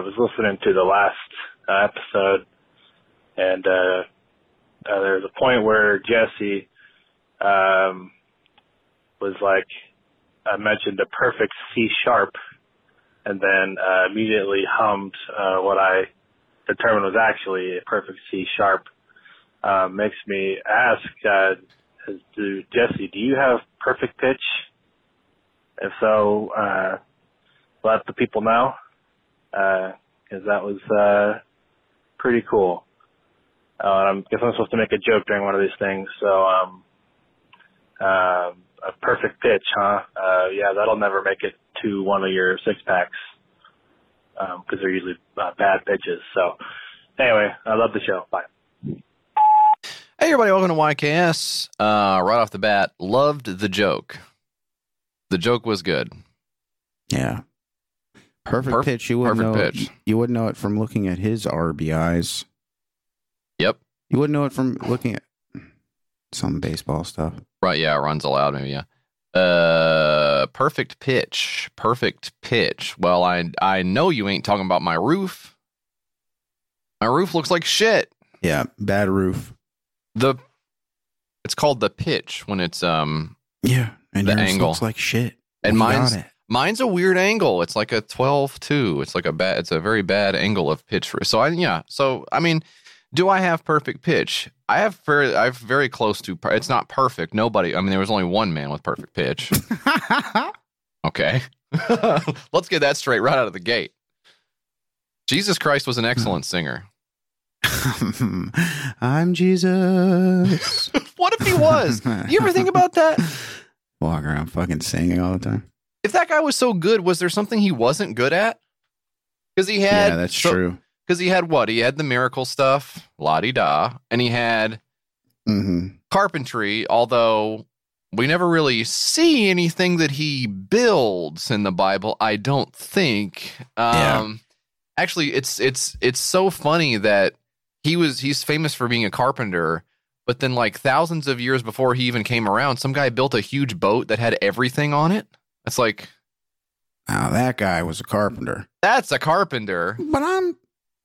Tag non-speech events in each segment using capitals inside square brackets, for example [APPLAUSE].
was listening to the last uh, episode, and uh, uh, there was a point where Jesse um, was like, I mentioned a perfect C sharp, and then uh, immediately hummed uh, what I determined was actually a perfect C sharp. Uh, makes me ask, uh, to Jesse, do you have perfect pitch? If so, uh, let the people know, because that was uh, pretty cool. Uh, I guess I'm supposed to make a joke during one of these things, so um, uh, a perfect pitch, huh? Uh, yeah, that'll never make it to one of your six packs because um, they're usually uh, bad pitches. So, anyway, I love the show. Bye. Hey, everybody, welcome to YKS. Uh, right off the bat, loved the joke. The joke was good. Yeah. Perfect Perf- pitch. You wouldn't know. pitch. You wouldn't know it from looking at his RBIs. Yep. You wouldn't know it from looking at some baseball stuff. Right, yeah, runs allowed, maybe, yeah. Uh, perfect pitch. Perfect pitch. Well, I I know you ain't talking about my roof. My roof looks like shit. Yeah. Bad roof. The it's called the pitch when it's um Yeah. And The angle. looks like shit. and We mine's got it. Mine's a weird angle. It's like a 12 2. It's like a bad it's a very bad angle of pitch for. So I yeah, so I mean, do I have perfect pitch? I have very I've very close to it's not perfect. Nobody, I mean there was only one man with perfect pitch. [LAUGHS] Okay. [LAUGHS] Let's get that straight right out of the gate. Jesus Christ was an excellent singer. [LAUGHS] I'm Jesus. What if he was? You ever think about that? Walk around fucking singing all the time. If that guy was so good, was there something he wasn't good at? Because he had yeah, that's so- true. Because he had what? He had the miracle stuff, la di da, and he had hmm carpentry, although we never really see anything that he builds in the Bible, I don't think. Um Yeah. actually it's it's it's so funny that he was he's famous for being a carpenter, but then like thousands of years before he even came around, some guy built a huge boat that had everything on it. It's like Now that guy was a carpenter. that's a carpenter. But I'm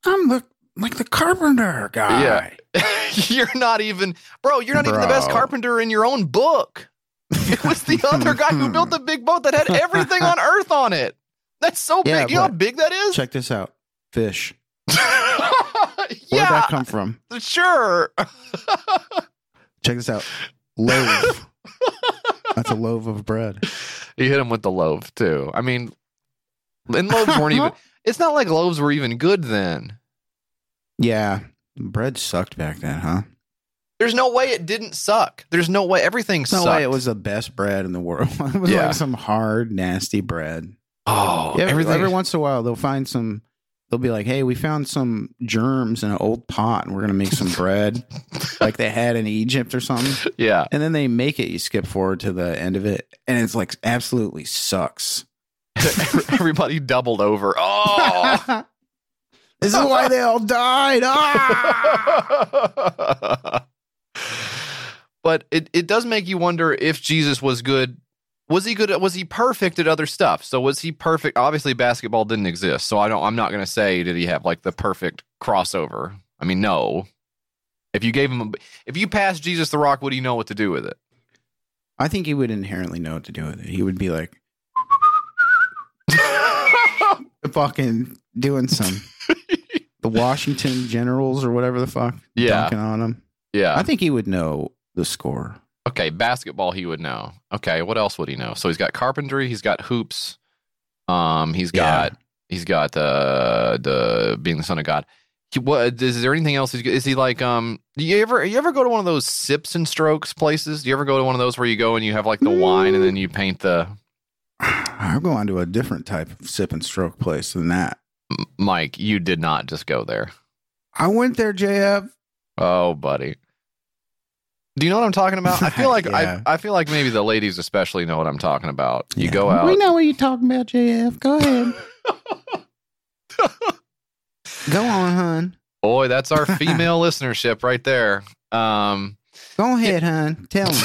I'm the like the carpenter guy. Yeah. [LAUGHS] you're not even bro, you're not even the best carpenter in your own book. It was the other guy who built the big boat that had everything on [LAUGHS] earth on it. That's so Yeah, big. You know how big that is? Check this out. Fish. [LAUGHS] Where'd that come from? sure. Check this out. Loaf. That's a loaf of bread. He hit him with the loaf too. I mean, and loaves weren't [LAUGHS] even. It's not like loaves were even good then. Yeah. Bread sucked back then, huh? There's no way it didn't suck. There's no way everything There's no sucked. way it was the best bread in the world. [LAUGHS] it was Yeah. like some hard, nasty bread. oh, Yeah, everything. every once in a while they'll find some they'll be like, Hey, we found some germs in an old pot and we're gonna make some bread [LAUGHS] like they had in Egypt or something. yeah, And then they make it, you skip forward to the end of it, and it's like absolutely sucks. [LAUGHS] everybody doubled over. Oh. [LAUGHS] this is why they all died. Ah! but it, it does make you wonder if Jesus was good. Was he good? At, was he perfect at other stuff? So was he perfect? Obviously, basketball didn't exist, so I don't. I'm not going to say did he have like the perfect crossover. I mean, no. If you gave him, a, if you passed Jesus the Rock, would he know what to do with it? I think he would inherently know what to do with it. He would be like [LAUGHS] fucking doing some [LAUGHS] the Washington Generals or whatever the fuck. Yeah. Dunking on him. Yeah. I think he would know the score. Okay, basketball he would know. Okay, what else would he know? So he's got carpentry, he's got hoops, um, he's Yeah. got he's got uh the being the son of God. He, what is there anything else? Is he like um? Do you ever you ever go to one of those sips and strokes places? Do you ever go to one of those where you go and you have like the wine and then you paint the [SIGHS] I'm going to a different type of sip and stroke place than that. Mike? You did not just go there. I went there, JF. Oh, buddy. Do you know what I'm talking about? I feel [LAUGHS] like Yeah. I, I feel like maybe the ladies especially know what I'm talking about. You Yeah. go out. We know what you're talking about, JF. Go ahead. [LAUGHS] Go on, hun. Boy, that's our [LAUGHS] female listenership right there. Um, Go ahead, hun. Tell me.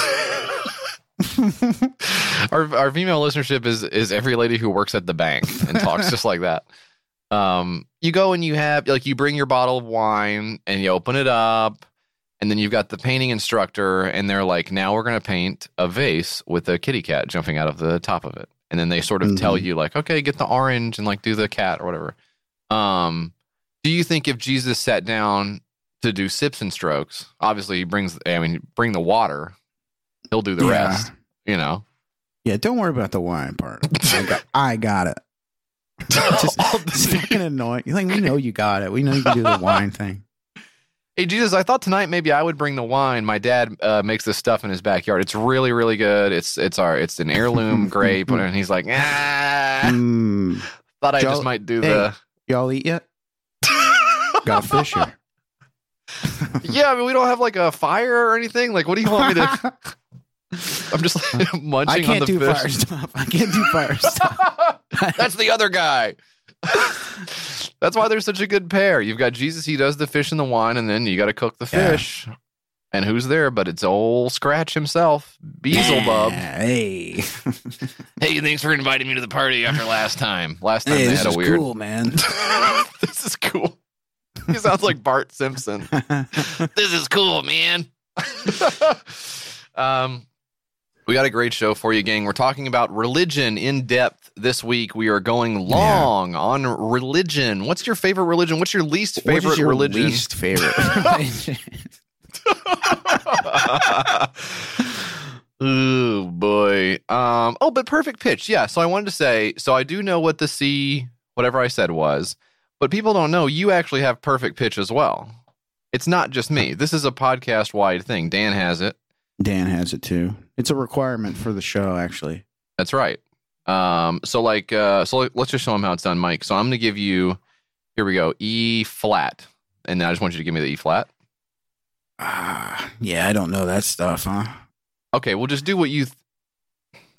our our female listenership is is every lady who works at the bank and talks just like that. Um, you go and you have like you bring your bottle of wine and you open it up, and then you've got the painting instructor, and they're like, "Now we're gonna paint a vase with a kitty cat jumping out of the top of it." And then they sort of tell Mhm. you like, "Okay, get the orange and like do the cat or whatever." Um, do you think if Jesus sat down to do sips and strokes, obviously he brings, I mean, bring the water, he'll do the Yeah. rest. You know, Yeah, don't worry about the wine part. I [LAUGHS] got, I got it. [LAUGHS] [LAUGHS] Just, fucking annoying. Like we know you got it. We know you can do the wine thing. Hey Jesus, I thought tonight maybe I would bring the wine. My dad uh, makes this stuff in his backyard. It's really, really good. It's it's our it's an heirloom [LAUGHS] grape, and he's like, ah. Mm, Thought I Joe- just might do hey. the. y'all eat yet? [LAUGHS] Got fish here. [LAUGHS] yeah, I mean we don't have like a fire or anything. Like, what do you want me to? I'm just like, munching I can't the do fish. fire stuff. I can't do fire stuff. That's the other guy. That's why they're such a good pair. You've got Jesus, he does the fish and the wine, and then you got to cook the Yeah. fish. And who's there? But it's old Scratch himself, Beelzebub. Hey, [LAUGHS] Hey, thanks for inviting me to the party after last time. Last time hey, they this had a weird. This is weird. cool, man. [LAUGHS] this is cool. He sounds like Bart Simpson. [LAUGHS] this is cool, man. um, we got a great show for you, gang. We're talking about religion in depth this week. We are going long on religion. What's your favorite religion? What's your least What favorite your religion? Least favorite. [LAUGHS] oh boy. Um. Oh, but perfect pitch. Yeah. So I wanted to say. So I do know what the C whatever I said was, but people don't know you actually have perfect pitch as well. It's not just me. This is a podcast wide thing. Dan has it. Dan has it too. It's a requirement for the show, actually. That's right. Um. So like. Uh. So let's just show him how it's done, Mike. So I'm gonna give you. Here we go. E flat, and then I just want you to give me the E flat. Ah, yeah, I don't know that stuff, huh? Okay, we'll just do what you. Th-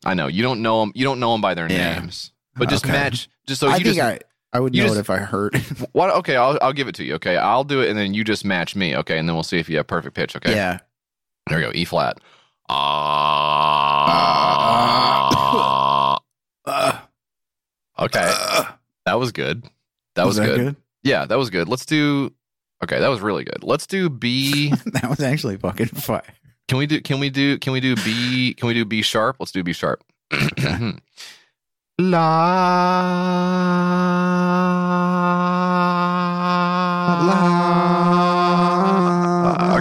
I know you don't know them. You don't know them by their Yeah. names, but just Okay. match. Just so I you think just. I, I would know just- it if I heard. [LAUGHS] what? Okay, I'll I'll give it to you. Okay, I'll do it, and then you just match me. Okay, and then we'll see if you have perfect pitch. Okay. Yeah. There we go. E flat. Ah. Uh, okay, uh, that was good. That was, good. Yeah, that was good. Let's do. Okay, that was really good. Let's do B. [LAUGHS] that was actually fucking fire. Can we do? Can we do? Can we do B? Can we do B sharp? Let's do B sharp. [CLEARS THROAT] La. La.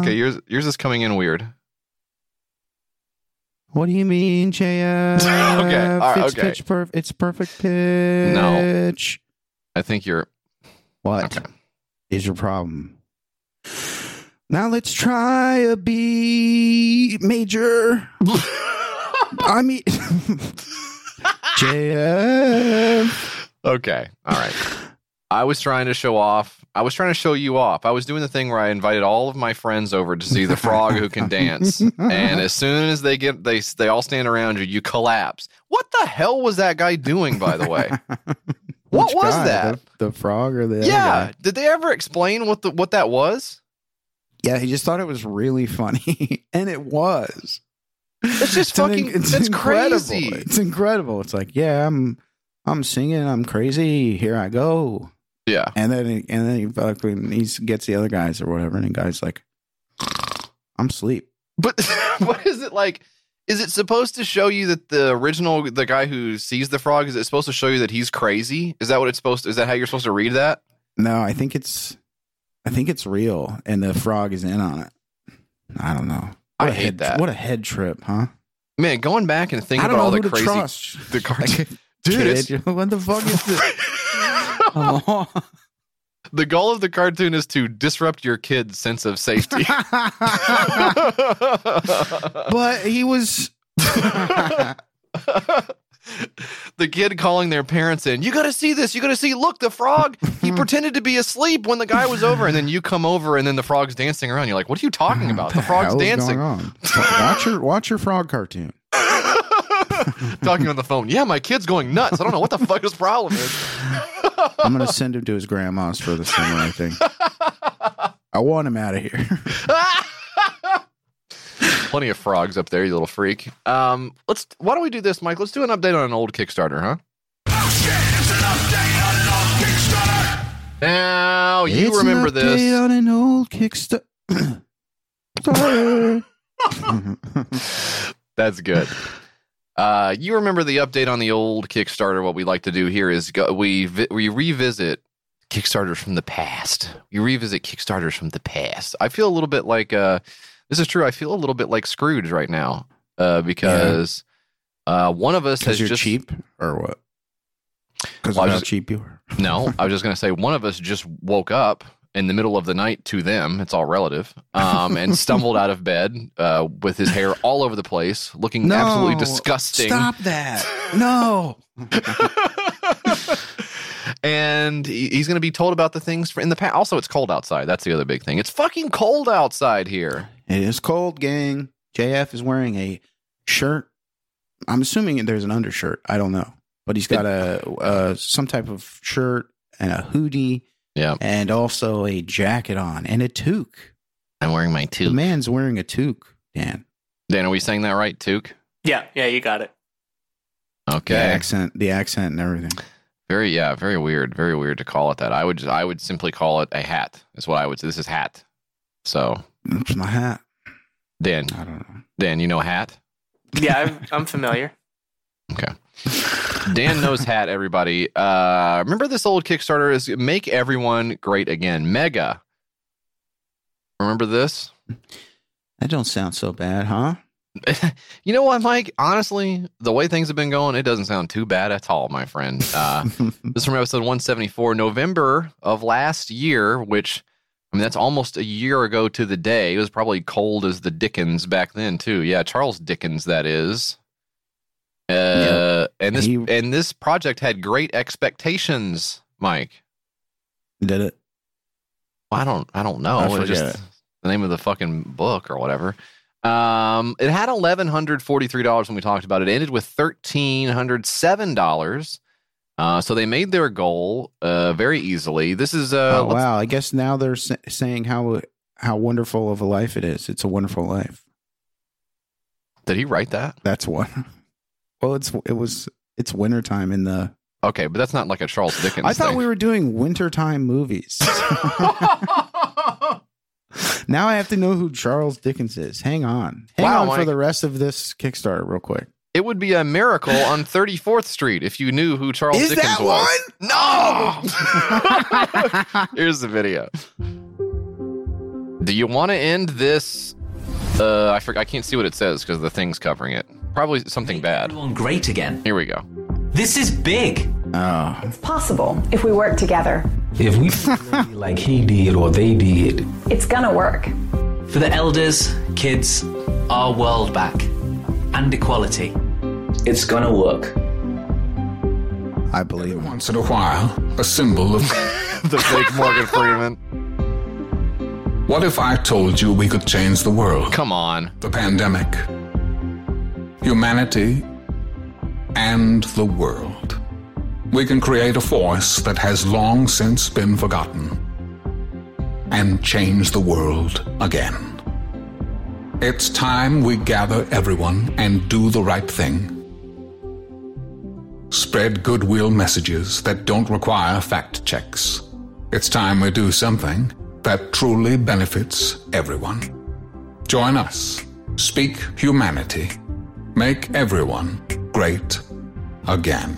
Okay, um, yours yours is coming in weird. What do you mean, JF? [LAUGHS] Okay, all right, it's okay. pitch perf- It's perfect pitch. No, I think you're What is okay. your problem? Now let's try a B major. [LAUGHS] I mean, [LAUGHS] JF. Okay, all right. I was trying to show off. I was trying to show you off. I was doing the thing where I invited all of my friends over to see the frog who can [LAUGHS] dance. And as soon as they get they they all stand around you, you collapse. What the hell was that guy doing? By the way, [LAUGHS] What was guy? that? The, the frog or the other yeah. Did they ever explain what the what that was? Yeah, he just thought it was really funny, [LAUGHS] and it was. It's just an- fucking. It's, incredible. crazy. It's incredible. It's like, yeah, I'm, I'm singing, I'm crazy. Here I go. Yeah. And then, he- and then he fucking he gets the other guys or whatever, and the guy's like, I'm asleep. But [LAUGHS] what is it like? Is it supposed to show you that the original, the guy who sees the frog, is it supposed to show you that he's crazy? Is that what it's supposed to? Is that how you're supposed to read that? No, I think it's, I think it's real, and the frog is in on it. I don't know. I What a hate head, that. What a head trip, huh? Man, going back and thinking about all the crazy, the [LAUGHS] cartoon, dude. kid, what the fuck is this? [LAUGHS] Oh. the goal of the cartoon is to disrupt your kid's sense of safety. [LAUGHS] but he was. [LAUGHS] the kid calling their parents in, you got to see this. You got to see. Look, the frog. He [LAUGHS] pretended to be asleep when the guy was over, and then you come over, and then the frog's dancing around. You're like, what are you talking about? The frog's dancing. watch your watch your frog cartoon. [LAUGHS] talking on the phone. Yeah, my kid's going nuts. I don't know what the fuck his problem is. [LAUGHS] I'm gonna send him to his grandma's for the summer. I think. [LAUGHS] I want him out of here. Plenty of frogs up there, you little freak. Um, let's. Why don't we do this, Mike? Let's do an update on an old Kickstarter, huh? Oh shit, it's an update on an old Kickstarter. Now you It's remember an update this. on an old Kickstarter. [COUGHS] That's good. Uh, you remember the update on the old Kickstarter? What we like to do here is go, we vi- we revisit Kickstarters from the past. We revisit Kickstarters from the past. I feel a little bit like uh, this is true. I feel a little bit like Scrooge right now uh, because uh, one of us has you're just cheap or what? Because Well, how just- cheap you are. no. I was just gonna say one of us just woke up in the middle of the night to them. It's all relative. Um, and stumbled out of bed uh, with his hair all over the place, looking absolutely disgusting. Stop that. No. and he's going to be told about the things for in the past. Also, it's cold outside. That's the other big thing. It's fucking cold outside here. It is cold, gang. JF is wearing a shirt. I'm assuming there's an undershirt. I don't know, but he's got a uh, some type of shirt and a hoodie, Yeah, and also a jacket on and a toque. I'm wearing my toque. The man's wearing a toque. Dan, Dan, are we saying that right? Toque. Yeah, yeah, you got it. Okay. the accent, the accent, and everything. Very yeah. Very weird. Very weird to call it that. I would just, I would simply call it a hat. Is what I would say. This is hat. So It's my hat. Dan, I don't know. Dan, you know hat. Yeah, I'm, I'm familiar. [LAUGHS] Dan knows hat. Everybody, uh, remember this old Kickstarter is make everyone great again. Mega. Remember this? That don't sound so bad, huh? [LAUGHS] you know what, Mike? Honestly, the way things have been going, it doesn't sound too bad at all, my friend. Uh, [LAUGHS] this is from episode 174, November of last year, which, I mean, that's almost a year ago to the day. It was probably cold as the Dickens back then, too. Yeah, Charles Dickens, that is. Uh, and this He- and this project had great expectations, Mike. Did it? I don't I don't know. I forget just it. the name of the fucking book or whatever. Um, it had eleven hundred forty three dollars when we talked about it. It ended with thirteen hundred seven dollars. Uh, so they made their goal uh, very easily. This is uh, oh wow! I guess now they're sa- saying how how wonderful of a life it is. It's a wonderful life. did he write that? That's one. [LAUGHS] Well, it's it was it's wintertime in the. Okay, but that's not like a Charles Dickens. I thought thing. we were doing wintertime movies. [LAUGHS] [LAUGHS] now I have to know who Charles Dickens is. Hang on, hang Wow, on for the rest of this Kickstarter, real quick. it would be a miracle on Thirty Fourth Street if you knew who Charles Dickens was. No. [LAUGHS] Here's the video. Do you want to end this? Uh, I forgot. I can't see what it says because the thing's covering it. Probably something bad. Everyone great again. Here we go. This is big. Oh, possible if we work together. If we [LAUGHS] like he did or they did, It's gonna work. For the elders, kids, our world back. And equality. it's gonna work. I believe him. Once in a while, a symbol of. [LAUGHS] The fake Morgan Freeman. What if I told you we could change the world? Come on. The pandemic, humanity, and the world. We can create a force that has long since been forgotten and change the world again. It's time we gather everyone and do the right thing. Spread goodwill messages that don't require fact checks. It's time we do something that truly benefits everyone. Join us. Speak humanity. Make everyone great again.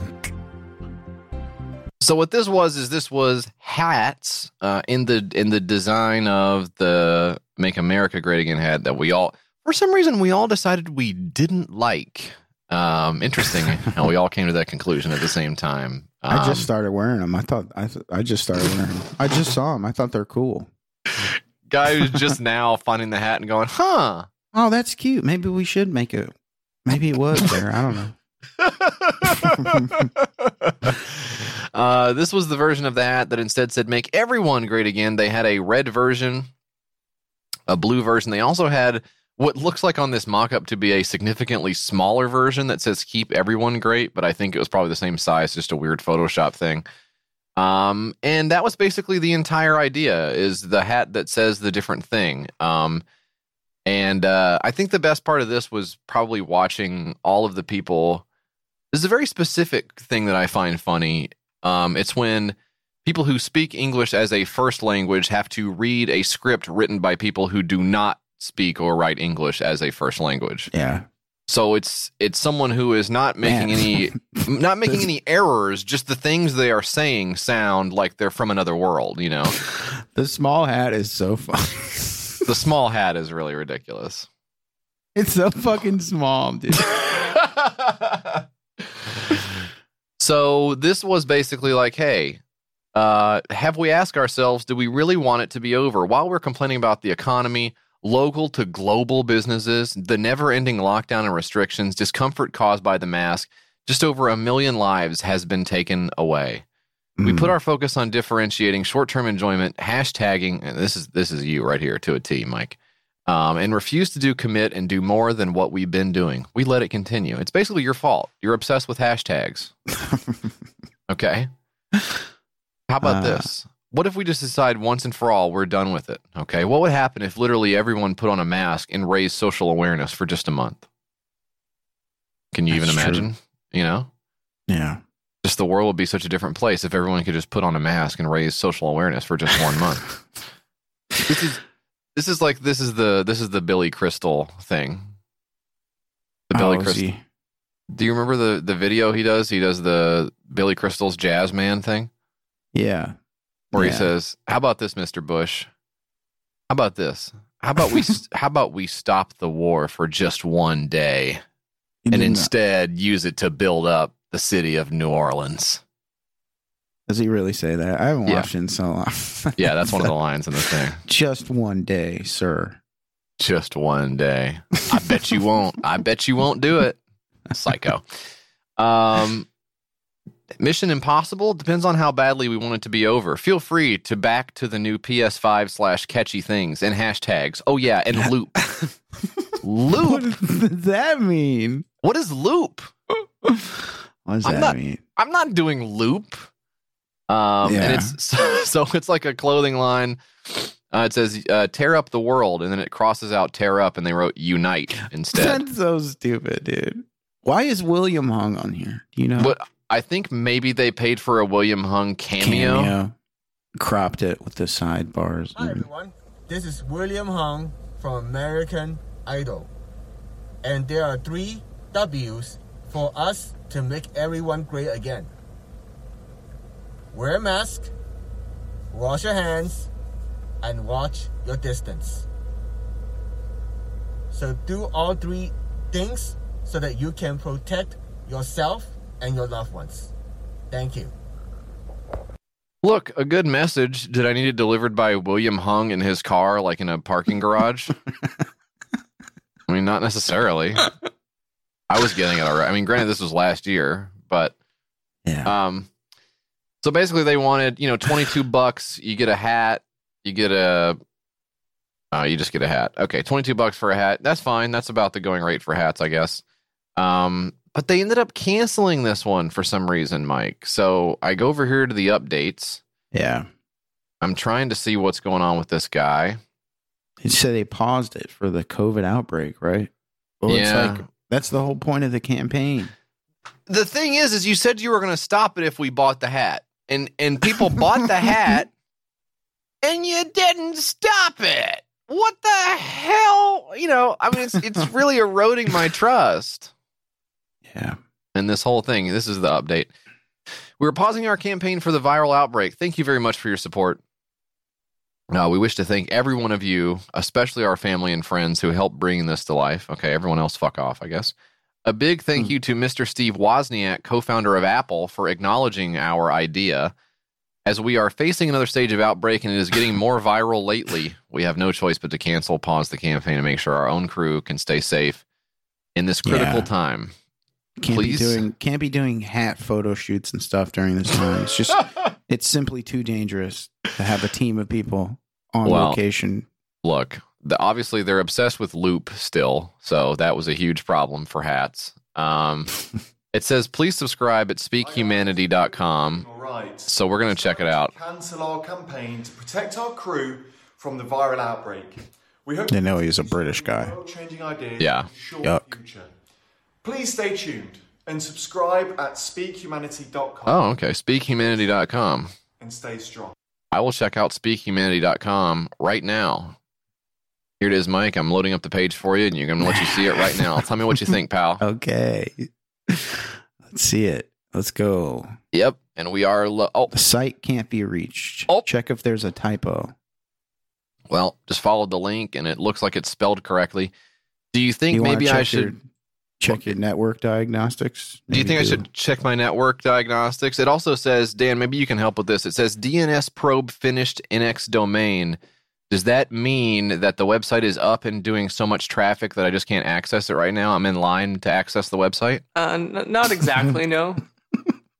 So what this was is this was hats uh, in the in the design of the "Make America Great Again" hat that we all, for some reason, we all decided we didn't like. Um, interesting [LAUGHS] how we all came to that conclusion at the same time. Um, I just started wearing them. I thought I th- I just started wearing them. I just saw them. I thought they're cool. guy who's just now finding the hat and going, "Huh." Oh, that's cute. Maybe we should make it. Maybe it was there. I don't know. [LAUGHS] uh, this was the version of the hat that instead said "Make everyone great again." They had a red version, a blue version. They also had what looks like on this mock-up to be a significantly smaller version that says "Keep everyone great," but I think it was probably the same size, just a weird Photoshop thing. Um, and that was basically the entire idea: is the hat that says the different thing. Um, and uh, I think the best part of this was probably watching all of the people. This is a very specific thing that I find funny. Um, it's when people who speak English as a first language have to read a script written by people who do not speak or write English as a first language. Yeah. So it's it's someone who is not making Man. any [LAUGHS] not making any errors, just the things they are saying sound like they're from another world, you know. [LAUGHS] The small hat is so fun. [LAUGHS] the small hat is really ridiculous. it's so fucking small, dude. so this was basically like, hey, uh, have we asked ourselves, do we really want it to be over? While we're complaining about the economy, local to global businesses, the never ending lockdown and restrictions, discomfort caused by the mask, just over a million lives has been taken away. We Mm. put our focus on differentiating short-term enjoyment, hashtagging. And this is this is you right here to a T, Mike. Um, and refuse to do commit and do more than what we've been doing. We let it continue. It's basically your fault. You're obsessed with hashtags. [LAUGHS] okay. How about Uh, this? What if we just decide once and for all we're done with it? Okay. What would happen if literally everyone put on a mask and raised social awareness for just a month? Can you even That's true. imagine? You know? yeah. just the world would be such a different place if everyone could just put on a mask and raise social awareness for just one month. [LAUGHS] this is this is like this is the this is the Billy Crystal thing. The Billy Oh, Crystal. Do you remember the the video he does? He does the Billy Crystal's jazz man thing Yeah. Where he says, "How about this, Mr. Bush? How about this? How about we [LAUGHS] how about we stop the war for just one day He and did not- instead use it to build up the city of New Orleans?" Does he really say that? I haven't Yeah. watched it in so long. [LAUGHS] Yeah, that's one of the lines in the thing. Just one day, sir. just one day. I bet you [LAUGHS] won't. I bet you won't do it. Psycho. Um, Mission Impossible depends on how badly we want it to be over. Feel free to back to the new PS5 slash catchy things and hashtags. Oh yeah, and [LAUGHS] loop. What loop. does that mean? What is loop? What does I'm that not- mean? I'm not doing loop. Um, Yeah. and it's [LAUGHS] so, so it's like a clothing line. Uh, it says uh, "tear up the world," and then it crosses out "tear up," and they wrote "unite" instead. [LAUGHS] That's so stupid, dude. Why is William Hung on here? Do you know? But I think maybe they paid for a William Hung cameo. Cropped it with the sidebars. Hi everyone, this is William Hung from American Idol. And there are three W's for us to make everyone great again. Wear a mask, wash your hands, and watch your distance. So do all three things so that you can protect yourself and your loved ones. Thank you. Look, a good message. Did I need it delivered by William Hung in his car, like in a parking garage? [LAUGHS] I mean, not necessarily. I was getting it already. I mean, granted, this was last year, but Yeah. um, so basically, they wanted you know twenty two bucks. You get a hat. You get a. Uh, you just get a hat. Okay, twenty two bucks for a hat. That's fine. That's about the going rate for hats, I guess. Um, but they ended up canceling this one for some reason, Mike. So I go over here to the updates. yeah. I'm trying to see what's going on with this guy. He said they paused it for the COVID outbreak, right? Well, Yeah. it's like that's the whole point of the campaign. The thing is, is you said you were going to stop it if we bought the hat, and and people bought the hat, [LAUGHS] and you didn't stop it. What the hell? You know, I mean, it's it's really eroding my trust. Yeah. and this whole thing. This is the update. We're pausing our campaign for the viral outbreak. Thank you very much for your support. Uh, we wish to thank every one of you, especially our family and friends who helped bring this to life. Okay, everyone else, fuck off, I guess. A big thank you to Mr. Steve Wozniak, co founder of Apple, for acknowledging our idea. As we are facing another stage of outbreak and it is getting more viral lately, we have no choice but to cancel, pause the campaign, and make sure our own crew can stay safe in this critical Yeah. time. Can't Please? be doing can't be doing hat photo shoots and stuff during this time. It's just [LAUGHS] it's simply too dangerous to have a team of people on Well, location. look, the, obviously they're obsessed with loop still, so that was a huge problem for hats. Um, [LAUGHS] it says please subscribe at speakhumanity.com. All right. So we're gonna check it out. Cancel our campaign to protect our crew from the viral outbreak. We hope They know he's a British guy. World-changing ideas Yeah. for a Yuck. future. Please stay tuned and subscribe at speakhumanity.com. Oh, okay. Speakhumanity.com. and stay strong. I will check out speakhumanity.com right now. Here it is, Mike. I'm loading up the page for you, and you're going to let you see it right now. Tell me what you think, pal. [LAUGHS] Okay. Let's see it. Let's go. Yep. And we are. Lo- oh, The site can't be reached. Oh. Check if there's a typo. well, just followed the link, and it looks like it's spelled correctly. Do you think You maybe I should? your- check your network diagnostics? Do you Maybe think I should check my network diagnostics? It also says, Dan, maybe you can help with this. It says DNS probe finished NX domain. Does that mean that the website is up and doing so much traffic that I just can't access it right now? I'm in line to access the website? Uh, n- not exactly, no. [LAUGHS]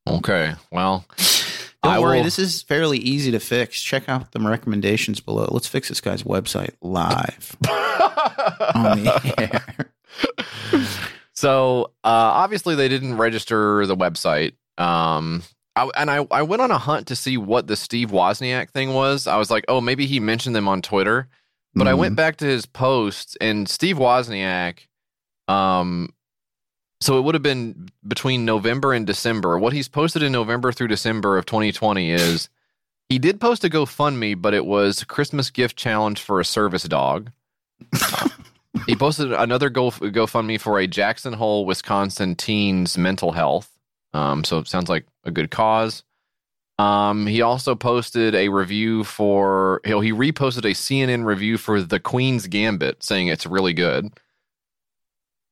Okay. Well, Don't I worry, will- this is fairly easy to fix. Check out the recommendations below. Let's fix this guy's website live [LAUGHS] on the air. [LAUGHS] So uh, obviously they didn't register the website. Um, I, and I, I went on a hunt to see what the Steve Wozniak thing was. I was like, oh, maybe he mentioned them on Twitter. But I went back to his posts, and Steve Wozniak, um, so it would have been between November and December. What he's posted in November through December of 2020 is he did post a GoFundMe, but it was Christmas gift challenge for a service dog. [LAUGHS] he posted another Go GoFundMe for a Jackson Hole, Wisconsin teen's mental health. Um, so it sounds like a good cause. Um, he also posted a review for he he reposted a CNN review for The Queen's Gambit, saying it's really good.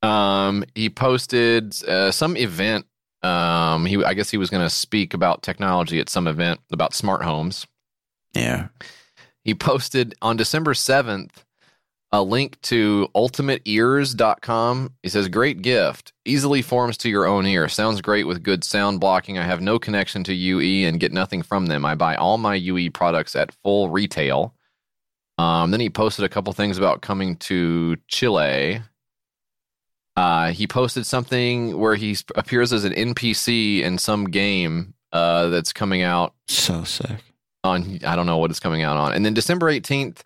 Um, he posted uh, some event. Um, he I guess he was going to speak about technology at some event about smart homes. Yeah. He posted on December 7th a link to ultimateears.com. He says, Great gift. Easily forms to your own ear. Sounds great with good sound blocking. I have no connection to UE and get nothing from them. I buy all my UE products at full retail. Um, then he posted a couple things about coming to Chile. Uh, he posted something where he appears as an NPC in some game uh, that's coming out So sick. on I don't know what it's coming out on. And then December 18th,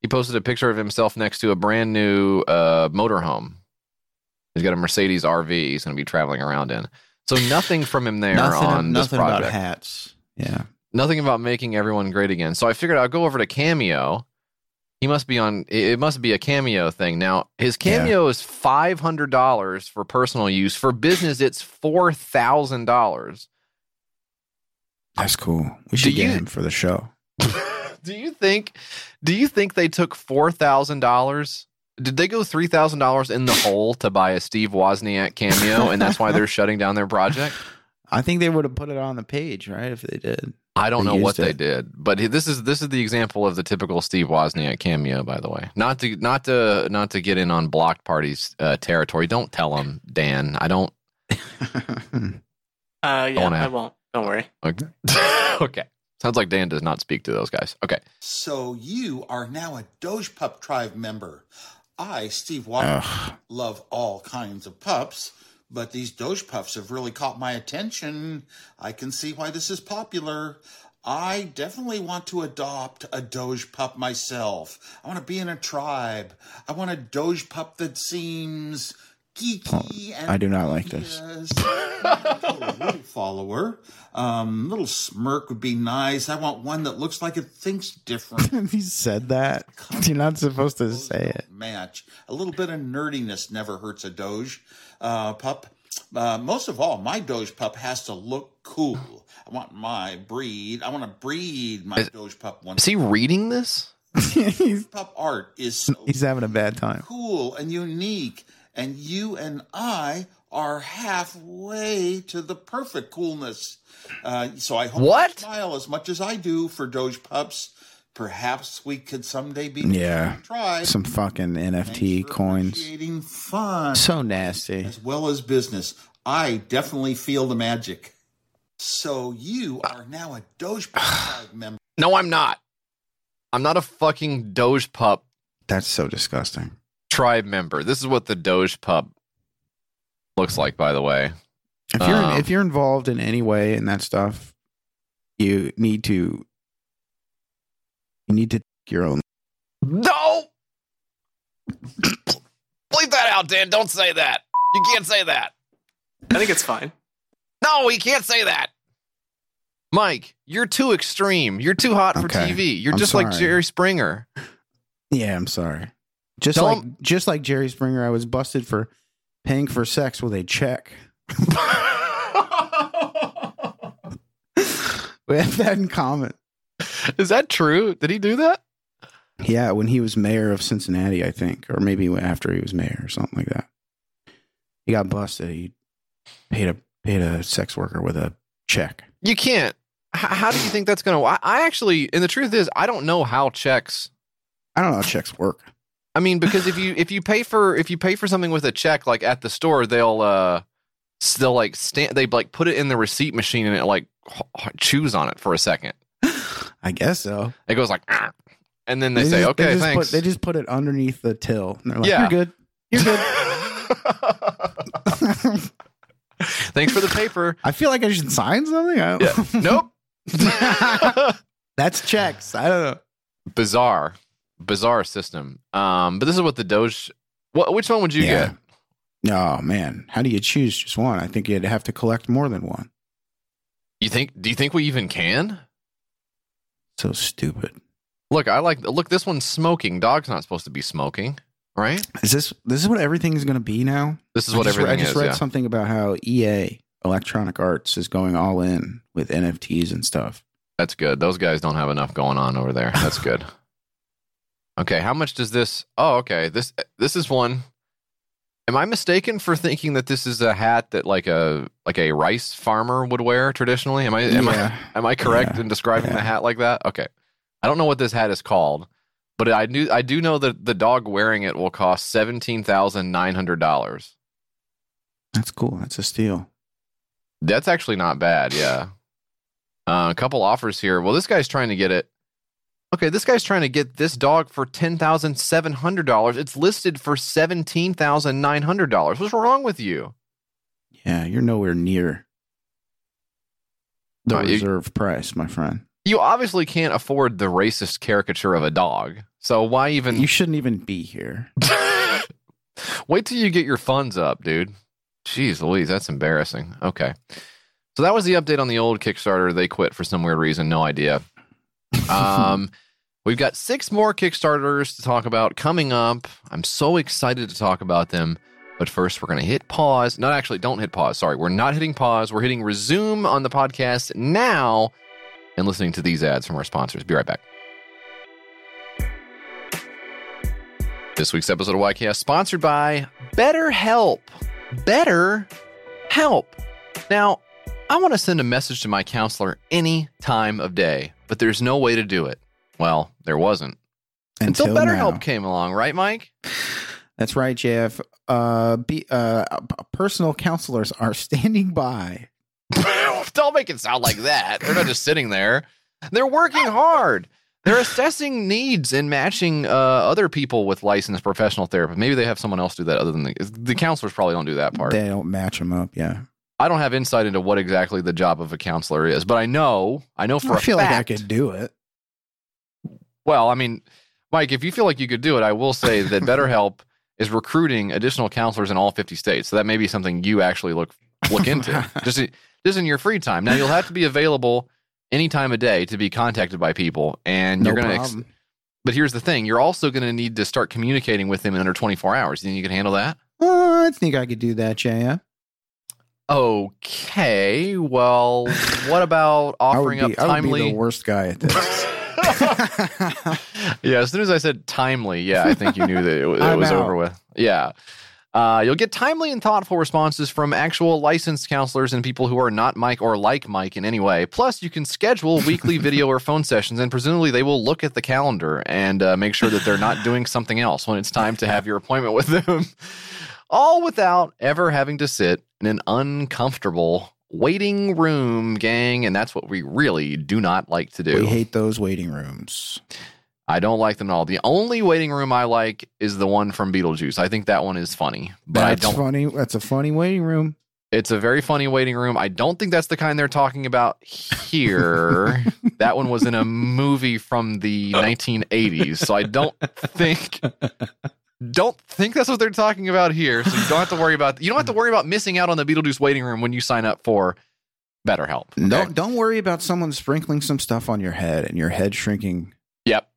he posted a picture of himself next to a brand new uh, motorhome. He's got a Mercedes RV he's going to be traveling around in. So nothing from him there nothing on this nothing project. about hats. Yeah. Nothing about making everyone great again. So I figured I'll go over to Cameo. He must be on. It must be a Cameo thing. Now his Cameo is five hundred dollars for personal use. For business, it's four thousand dollars. That's cool. We should get him for the show. [LAUGHS] Do you think? Do you think they took four thousand dollars? Did they go three thousand dollars in the hole to buy a Steve Wozniak cameo, and that's why they're shutting down their project? [LAUGHS] I think they would have put it on the page, right? If they did. I don't They know what used they did, but this is this is the example of the typical Steve Wozniak cameo. By the way, not to not to not to get in on blocked parties uh, territory. Don't tell them, Dan. I don't. [LAUGHS] Uh, yeah, Don't I won't. Don't worry. Okay. [LAUGHS] okay. Sounds like Dan does not speak to those guys. Okay. So you are now a Doge Pup Tribe member. I, Steve Walker, love all kinds of pups, but these Doge Pups have really caught my attention. I can see why this is popular. I definitely want to adopt a Doge Pup myself. I want to be in a tribe. I want a Doge Pup that seems geeky and I do not like this. [LAUGHS] Follower. Um, little smirk would be nice. I want one that looks like it thinks different. [LAUGHS] he said that. You're not supposed to say it. Match. A little bit of nerdiness never hurts a Doge uh, pup. Uh, most of all, my Doge pup has to look cool. I want my breed. I want to breed my Doge pup one. Is he reading this? [LAUGHS] pup art is so He's having a bad time. cool and unique, and you and I are halfway to the perfect coolness. Uh, so I hope What? you smile as much as I do for Doge pups. Perhaps we could someday be Yeah. tribe. Some fucking NFT coins. fun So nasty. as well as business. I definitely feel the magic. So you are now a Doge Pup [SIGHS] member. No, I'm not. I'm not a fucking Doge Pup That's so disgusting. Tribe member. This is what the Doge Pup looks like, by the way. If you're Um, if you're involved in any way in that stuff, you need to you need to take your own. No! [COUGHS] leave that out, Dan. Don't say that. You can't say that. I think it's fine. No, he can't say that. Mike, you're too extreme. You're too hot for Okay. TV. You're I'm just like. Jerry Springer. Yeah, I'm sorry. Just Tell like just like Jerry Springer, I was busted for paying for sex with a check. [LAUGHS] we have that in common. Is that true? Did he do that? Yeah, when he was mayor of Cincinnati, I think, or maybe after he was mayor or something like that. He got busted. He paid a paid a sex worker with a check. You can't. H- how do you think that's going to? I I actually, and the truth is, I don't know how checks. I don't know how checks work. I mean, because if you [SIGHS] if you pay for if you pay for something with a check, like at the store, they'll uh they'll like stand they like put it in the receipt machine and it like chews on it for a second. [SIGHS] I guess so. It goes like, "Ah," and then they, say, just, okay, they just thanks. Put, they just put it underneath the till. And they're like, Yeah. "You're good. You're good." [LAUGHS] thanks for the paper. [LAUGHS] I feel like I should sign something. I don't- Nope. [LAUGHS] That's checks. I don't know. Bizarre, bizarre system. Um, but this is what the Doge. What? Which one would you Yeah. get? Oh man, how do you choose just one? I think you'd have to collect more than one. You think? Do you think we even can? So stupid. Look, I like. Look, this one's smoking. Dog's not supposed to be smoking, right? Is this this is what everything's going to be now? This is I what just, everything I just is. read yeah. something about how EA Electronic Arts is going all in with NFTs and stuff. That's good. Those guys don't have enough going on over there. That's good. [LAUGHS] Okay, how much does this? Oh, okay. This this is one. Am I mistaken for thinking that this is a hat that like a like a rice farmer would wear traditionally? Am I am Yeah. I am I correct Yeah. in describing the hat like that? Okay. I don't know what this hat is called, but I knew I do know that the dog wearing it will cost seventeen thousand nine hundred dollars. That's cool. That's a steal. That's actually not bad. Yeah. Uh, a couple offers here. Well, this guy's trying to get it. Okay, this guy's trying to get this dog for ten thousand seven hundred dollars. It's listed for seventeen thousand nine hundred dollars. What's wrong with you? Yeah, you're nowhere near the you- reserve price, my friend. You obviously can't afford the racist caricature of a dog. So why even You shouldn't even be here. [LAUGHS] Wait till you get your funds up, dude. Jeez Louise, that's embarrassing. Okay. So that was the update on the old Kickstarter. They quit for some weird reason. No idea. Um, [LAUGHS] we've got six more Kickstarters to talk about coming up. I'm so excited to talk about them. But first, we're going to hit pause. Not actually, don't hit pause. Sorry, we're not hitting pause. We're hitting resume on the podcast now and listening to these ads from our sponsors. Be right back. This week's episode of YKS sponsored by BetterHelp. Better Help. Now, I want to send a message to my counselor any time of day, but there's no way to do it. Well, there wasn't. Until, Until BetterHelp now. came along, right, Mike? That's right, JF. Uh, be, uh, personal counselors are [LAUGHS] standing by. [LAUGHS] Don't make it sound like that. They're not just sitting there. They're working hard. They're assessing needs and matching uh, other people with licensed professional therapists. Maybe they have someone else do that other than the, the counselors probably don't do that part. They don't match them up. Yeah, I don't have insight into what exactly the job of a counselor is, but I know, I know for I a feel like I could do it. Well, I mean, Mike, if you feel like you could do it, I will say that BetterHelp is recruiting additional counselors in all 50 states. So that may be something you actually look look [LAUGHS] into just just in your free time. Now you'll have to be available any time of day to be contacted by people, and No you're gonna. Ex- but here's the thing: you're also going to need to start communicating with them in under 24 hours. You think you can handle that? Oh, I think I could do that, JF. Okay. Well, what about [LAUGHS] I would offering be, up I would timely? be the worst guy at this. [LAUGHS] yeah, as soon as I said timely, yeah, I think you knew that it, [LAUGHS] was- it was out. over with. Yeah. Uh, you'll get timely and thoughtful responses from actual licensed counselors and people who are not Mike or like Mike in any way. Plus, you can schedule weekly video or phone sessions, and presumably they will look at the calendar and uh, make sure that they're not doing something else when it's time to have your appointment with them. All without ever having to sit in an uncomfortable waiting room, gang. And that's what we really do not like to do. we hate those waiting rooms. I don't like them at all. The only waiting room I like is the one from Beetlejuice. I think that one is funny, but That's I don't. funny. That's a funny waiting room. It's a very funny waiting room. I don't think that's the kind they're talking about here. [LAUGHS] that one was in a movie from the [LAUGHS] 1980s, so I don't think don't think that's what they're talking about here. So you don't have to worry about you don't have to worry about missing out on the Beetlejuice waiting room when you sign up for BetterHelp. okay? Don't don't worry about someone sprinkling some stuff on your head and your head shrinking. Yep.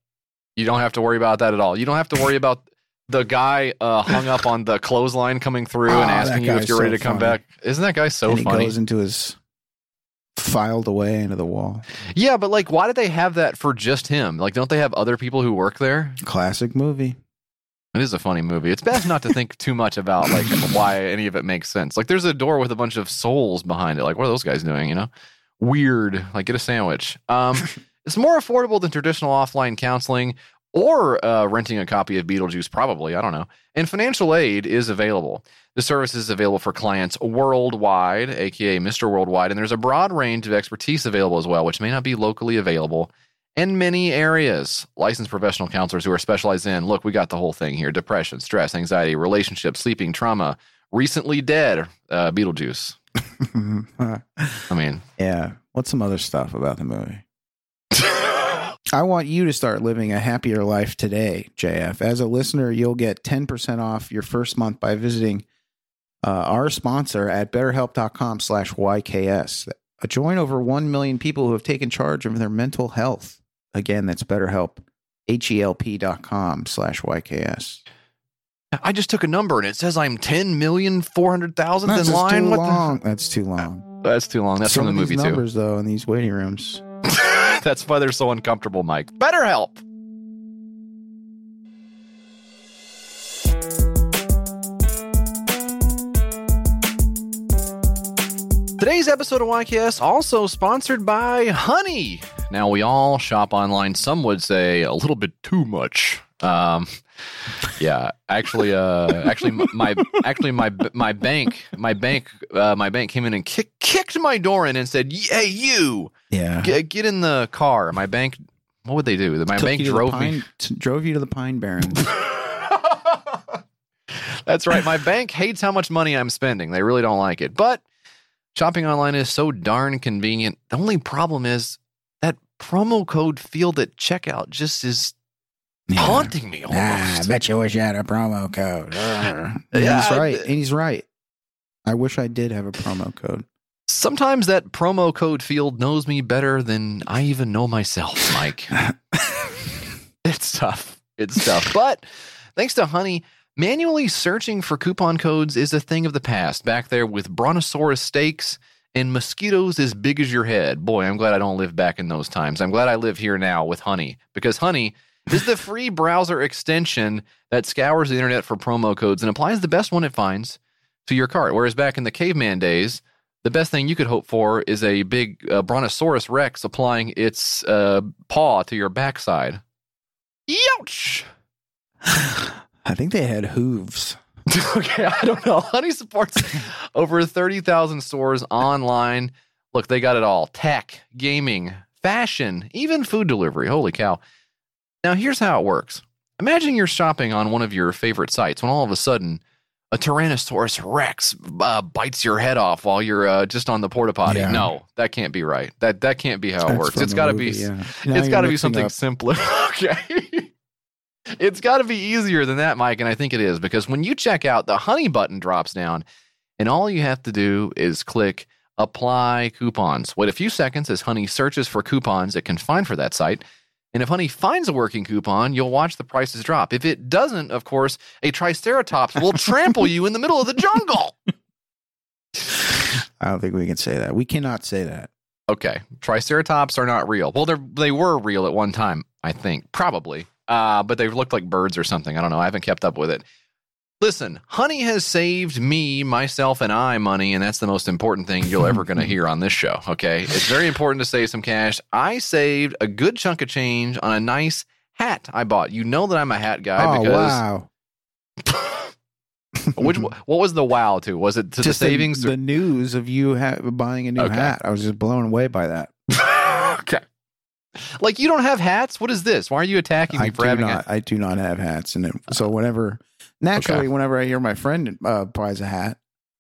You don't have to worry about that at all. You don't have to worry about the guy uh, hung up on the clothesline coming through Oh, and asking you if you're ready to come funny. back. Isn't that guy so and he funny? goes into his filed away into the wall. yeah, but like, why did they have that for just him? Like, don't they have other people who work there? Classic movie. It is a funny movie. It's best not to think too much about like why any of it makes sense. Like, there's a door with a bunch of souls behind it. Like, what are those guys doing? You know, weird. Like, get a sandwich. Um, [LAUGHS] it's more affordable than traditional offline counseling or uh, renting a copy of Beetlejuice. Probably, I don't know. And financial aid is available. The service is available for clients worldwide, aka Mr. Worldwide, and there's a broad range of expertise available as well, which may not be locally available in many areas. Licensed professional counselors who are specialized in look, we got the whole thing here depression, stress, anxiety, relationships, sleeping, trauma, recently dead, uh, Beetlejuice. [LAUGHS] I mean, yeah. What's some other stuff about the movie? I want you to start living a happier life today, JF. As a listener, you'll get 10% off your first month by visiting uh, our sponsor at betterhelp.com slash YKS. Join over 1 million people who have taken charge of their mental health. Again, that's betterhelp, H-E-L-P dot com slash YKS. I just took a number and it says I'm 10 million 400,000 in line. too What long. That's too long. That's too long. That's Some from the movie, too. numbers, though, in these waiting rooms. [LAUGHS] That's why they're so uncomfortable, Mike. BetterHelp. Today's episode of YKS also sponsored by Honey. Now we all shop online. Some would say a little bit too much. Um, yeah, actually, uh, actually, my actually my my bank my bank uh, my bank came in and kick, kicked my door in and said, "Hey, you." Yeah. Get, get in the car. My bank. What would they do? My Took bank you to the drove Pine- me. t- drove you to the Pine Barrens. [LAUGHS] That's right. My bank hates how much money I'm spending. They really don't like it. But shopping online is so darn convenient. The only problem is promo code field at checkout just is haunting me almost. Ah, I bet you wish you had a promo code. [LAUGHS] Yeah, he's right. And he's right. I wish I did have a promo code. Sometimes that promo code field knows me better than I even know myself, [LAUGHS] Mike. [LAUGHS] it's tough. It's tough. But thanks to Honey, manually searching for coupon codes is a thing of the past. Back there with Brontosaurus steaks and mosquitoes as big as your head. Boy, I'm glad I don't live back in those times. I'm glad I live here now with Honey because Honey is the free browser extension that scours the internet for promo codes and applies the best one it finds to your cart. Whereas back in the caveman days, the best thing you could hope for is a big uh, Brontosaurus Rex applying its uh, paw to your backside. Youch! [SIGHS] I think they had hooves. [LAUGHS] okay, I don't know. Honey supports [LAUGHS] over 30,000 stores online. Look, they got it all tech, gaming, fashion, even food delivery. Holy cow. Now, here's how it works Imagine you're shopping on one of your favorite sites when all of a sudden a Tyrannosaurus Rex uh, bites your head off while you're uh, just on the porta potty. Yeah. No, that can't be right. That that can't be how it works. It's got to be. yeah. It's got to be something up- simpler. [LAUGHS] okay. It's got to be easier than that, Mike, and I think it is because when you check out, the honey button drops down, and all you have to do is click apply coupons. Wait a few seconds as Honey searches for coupons it can find for that site. And if Honey finds a working coupon, you'll watch the prices drop. If it doesn't, of course, a Triceratops will trample you in the middle of the jungle. [LAUGHS] I don't think we can say that. We cannot say that. Okay, Triceratops are not real. Well, they they were real at one time, I think, probably. Uh, but they looked like birds or something. I don't know. I haven't kept up with it. Listen, Honey has saved me, myself, and I money, and that's the most important thing you're ever going [LAUGHS] to hear on this show. Okay, it's very important to save some cash. I saved a good chunk of change on a nice hat I bought. You know that I'm a hat guy oh, because wow. [LAUGHS] which what was the wow to? Was it to Just the savings? The, news of you ha- buying a new Okay. hat. I was just blown away by that. Like you don't have hats? What is this? Why are you attacking me I for do having not. a I do not have hats, and it, so whenever, naturally, Okay. whenever I hear my friend uh, buys a hat,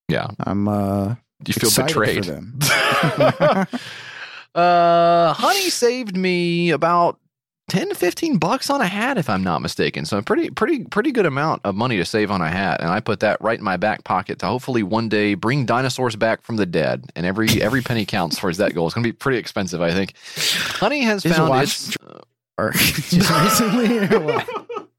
Yeah. I'm uh, You feel betrayed. for them. [LAUGHS] uh, honey saved me about 10 to 15 bucks on a hat if I'm not mistaken. So a pretty pretty pretty good amount of money to save on a hat and I put that right in my back pocket to hopefully one day bring dinosaurs back from the dead and every every penny [LAUGHS] counts towards that goal. It's going to be pretty expensive, I think. Honey has Just found watch its Or uh, [LAUGHS] just recently or what? [LAUGHS]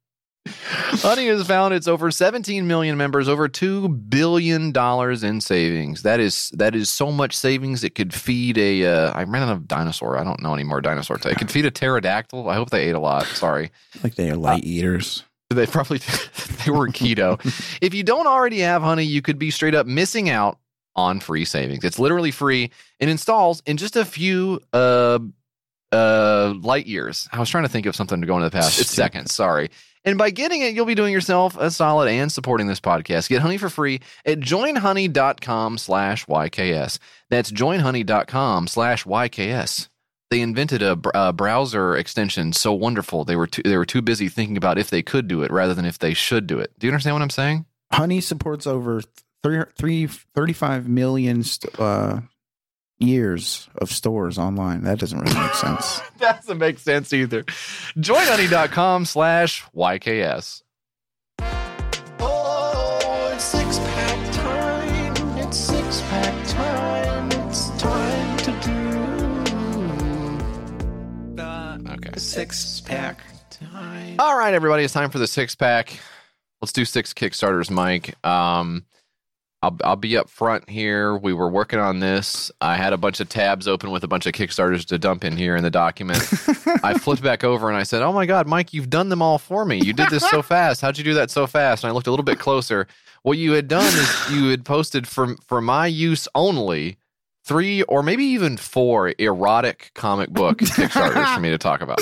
Honey has found its over 17 million members, over two billion dollars in savings. That is that is so much savings it could feed a. Uh, I ran out of dinosaur. I don't know any more dinosaur. It could feed a pterodactyl. I hope they ate a lot. Sorry, Like they are light eaters. they probably [LAUGHS] they were keto. [LAUGHS] if you don't already have Honey, you could be straight up missing out on free savings. It's literally free and installs in just a few uh uh light years. I was trying to think of something to go into the past. It's seconds. Sorry. And by getting it, you'll be doing yourself a solid and supporting this podcast. Get honey for free at joinhoney.com slash YKS. That's joinhoney.com slash YKS. They invented a, a browser extension so wonderful. They were too, they were too busy thinking about if they could do it rather than if they should do it. Do you understand what I'm saying? Honey supports over three, three, 35 million uh, years of stores online. That doesn't really make sense. [LAUGHS] That doesn't make sense either. Joinhoney.com slash YKS. Oh, it's six pack time. It's six pack time. It's time to do Okay. six pack time. All right, everybody, it's time for the six pack. Let's do six Kickstarters, Mike. Um, I'll, I'll be up front here. We were working on this. I had a bunch of tabs open with a bunch of Kickstarters to dump in here in the document. [LAUGHS] I flipped back over and I said, Oh my God, Mike, you've done them all for me. You did this so [LAUGHS] fast. How'd you do that so fast? And I looked a little bit closer. What you had done is you had posted for, for my use only three or maybe even four erotic comic book [LAUGHS] Kickstarters for me to talk about.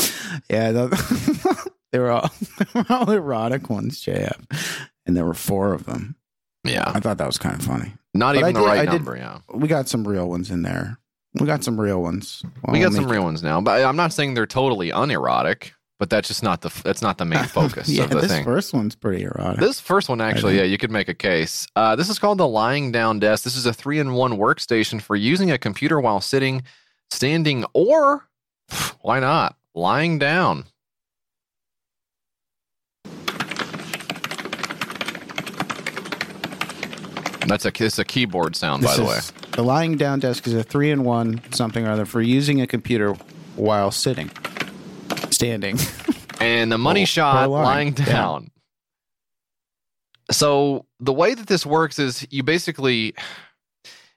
yeah, the, they were all, they were all erotic ones, JF. And there were four of them. Yeah. I thought that was kind of funny. Not But even I the did- right I did- number, yeah. We got some real ones in there. We got some real ones. we got some make- real ones now, but I'm not saying they're totally unerotic, but that's just not the that's not the main [LAUGHS] focus yeah, of the thing. this thing. first one's pretty erotic. This first one, actually, yeah, you could make a case. Uh, this is called the lying down desk. This is a three in one workstation for using a computer while sitting, standing, or [SIGHS] why not lying down. That's a it's a keyboard sound, by the way. The lying down desk is a three in one something or other for using a computer while sitting, standing. [LAUGHS] and the money shot lying. lying down. So the way that this works is you basically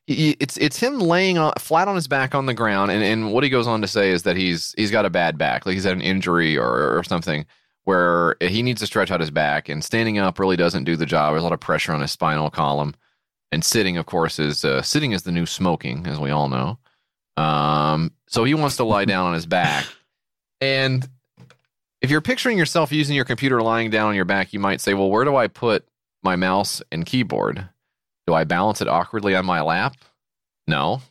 it's it's him laying on, flat on his back on the ground, and, and what he goes on to say is that he's he's got a bad back, like he's had an injury or or something where he needs to stretch out his back, and standing up really doesn't do the job. There's a lot of pressure on his spinal column, and sitting, of course, is uh, sitting is the new smoking, as we all know. Um, so he wants to lie down on his back, and if you're picturing yourself using your computer lying down on your back, you might say, well, where do I put my mouse and keyboard? Do I balance it awkwardly on my lap? No.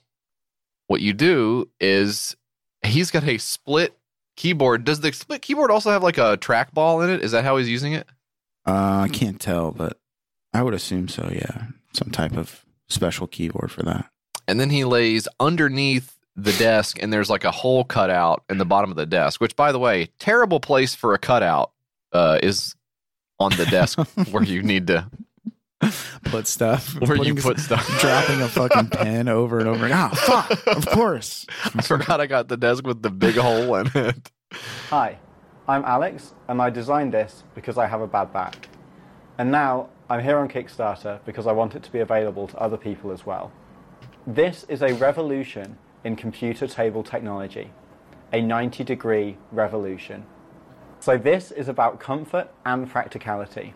What you do is he's got a split keyboard. Does the split keyboard also have like a trackball in it? Is that how he's using it? Uh, I can't tell, but I would assume so. Yeah, some type of special keyboard for that. And then he lays underneath the desk, and there's like a hole cut out in the bottom of the desk, which, by the way, terrible place for a cutout uh, is on the desk [LAUGHS] where you need to Put stuff [LAUGHS] where you putting- put stuff. [LAUGHS] dropping a fucking pen over and over. Ah, fuck! Of course. I forgot I got the desk with the big hole in it. Hi, I'm Alex, and I designed this because I have a bad back. And now I'm here on Kickstarter because I want it to be available to other people as well. This is a revolution in computer table technology, a 90 degree revolution. So, this is about comfort and practicality.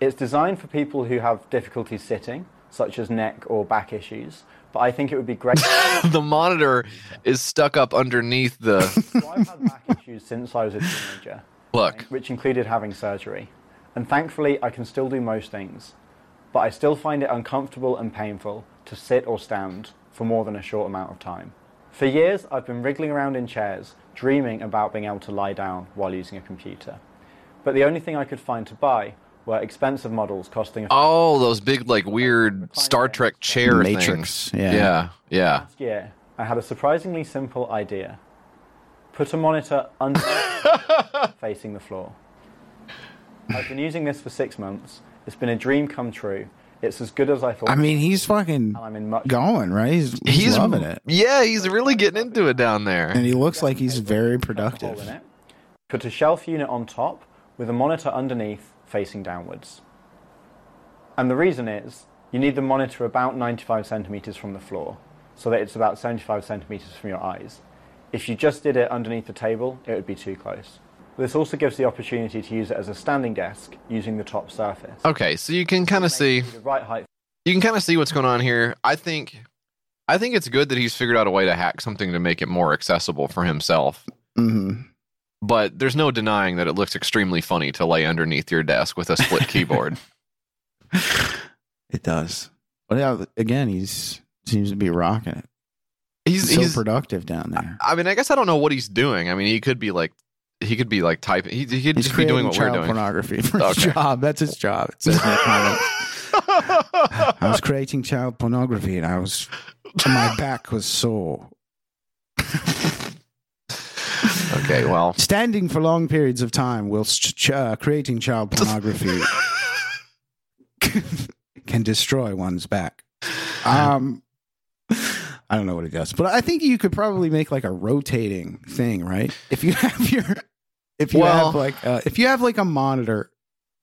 It's designed for people who have difficulties sitting, such as neck or back issues, but I think it would be great. [LAUGHS] the monitor is stuck up underneath the. [LAUGHS] So I've had back issues since I was a teenager. Look. Which included having surgery. And thankfully, I can still do most things. But I still find it uncomfortable and painful to sit or stand for more than a short amount of time. For years, I've been wriggling around in chairs, dreaming about being able to lie down while using a computer. But the only thing I could find to buy were expensive models costing a Oh, those big, like, weird Star Trek chair Matrix, things. yeah. Yeah. Yeah. Last year, I had a surprisingly simple idea. Put a monitor under [LAUGHS] facing the floor. I've been using this for six months. It's been a dream come true. It's as good as I thought. I mean, he's fucking I'm in much going right. He's, he's, He's loving it, Yeah, he's really getting into it down there. and he looks like he's very productive. Put a shelf unit on top with a monitor underneath facing downwards. And the reason is you need the monitor about 95 centimeters from the floor, so that it's about 75 centimeters from your eyes. If you just did it underneath the table, it would be too close. This also gives the opportunity to use it as a standing desk using the top surface. Okay, so you can kind of see The right height you can kind of see what's going on here. I think I think it's good that he's figured out a way to hack something to make it more accessible for himself. hmm But there's no denying that it looks extremely funny to lay underneath your desk with a split [LAUGHS] keyboard. It does. But yeah, again, he's seems to be rocking it. He's so he's productive down there. I mean, I guess I don't know what he's doing. I mean, he could be like he could be like typing. He, he could He's just be doing what we're child doing. pornography for his Okay. job. That's his job. It says in the comments. I was creating child pornography, and I was my back was sore. Okay, well, Standing for long periods of time whilst ch- ch- uh, creating child pornography [LAUGHS] can destroy one's back. Um, I don't know what it does, but I think you could probably make like a rotating thing, right? If you [LAUGHS] have your, if you Well- have like, uh, if you have like a monitor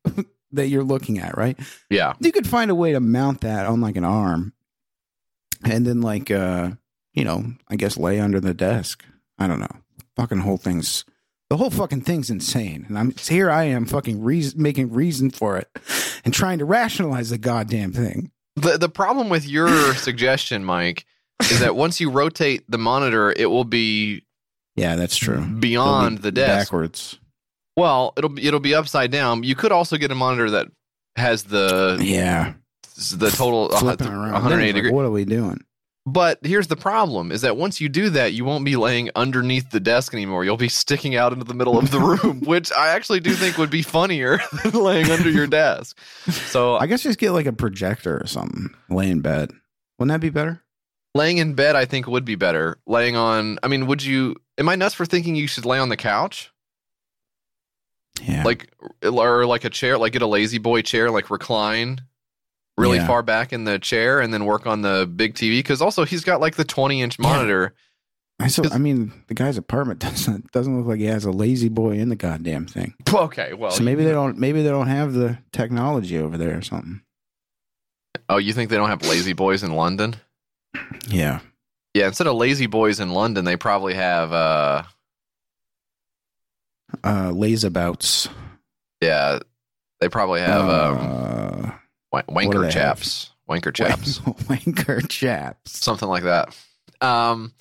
[LAUGHS] that you're looking at, right? yeah. You could find a way to mount that on like an arm, and then like, uh, you know, I guess lay under the desk. I don't know. Fucking whole thing's the whole fucking thing's insane, and I'm here. I am fucking reason, making reason for it, and trying to rationalize the goddamn thing. The the problem with your [LAUGHS] suggestion, Mike, is that once you rotate the monitor, it will be Yeah, that's true. beyond be the desk. backwards. Well, it'll be it'll be upside down. You could also get a monitor that has the Yeah, the total flipping around. 180 Then it's like, degree. What are we doing? But here's the problem: is that once you do that, you won't be laying underneath the desk anymore. You'll be sticking out into the middle of the [LAUGHS] room, which I actually do think would be funnier [LAUGHS] than laying under your desk. So I guess just get like a projector or something. Lay in bed. Wouldn't that be better? Laying in bed, I think would be better. Laying on, I mean, would you? Am I nuts for thinking you should lay on the couch? Yeah. like or like a chair like get a La-Z-Boy chair like recline really Yeah. far back in the chair and then work on the big tv because also he's got like the 20 inch monitor I so I mean, the guy's apartment [LAUGHS] doesn't doesn't look like he has a La-Z-Boy in the goddamn thing. [LAUGHS] okay well so maybe they don't maybe they don't have the technology over there or something. oh you think they don't have La-Z-Boys in london Yeah. yeah instead of La-Z-Boys in london they probably have uh Uh lazabouts. yeah they probably have um uh, do wanker they have? chaps wanker chaps [LAUGHS] wanker chaps. something like that. Um,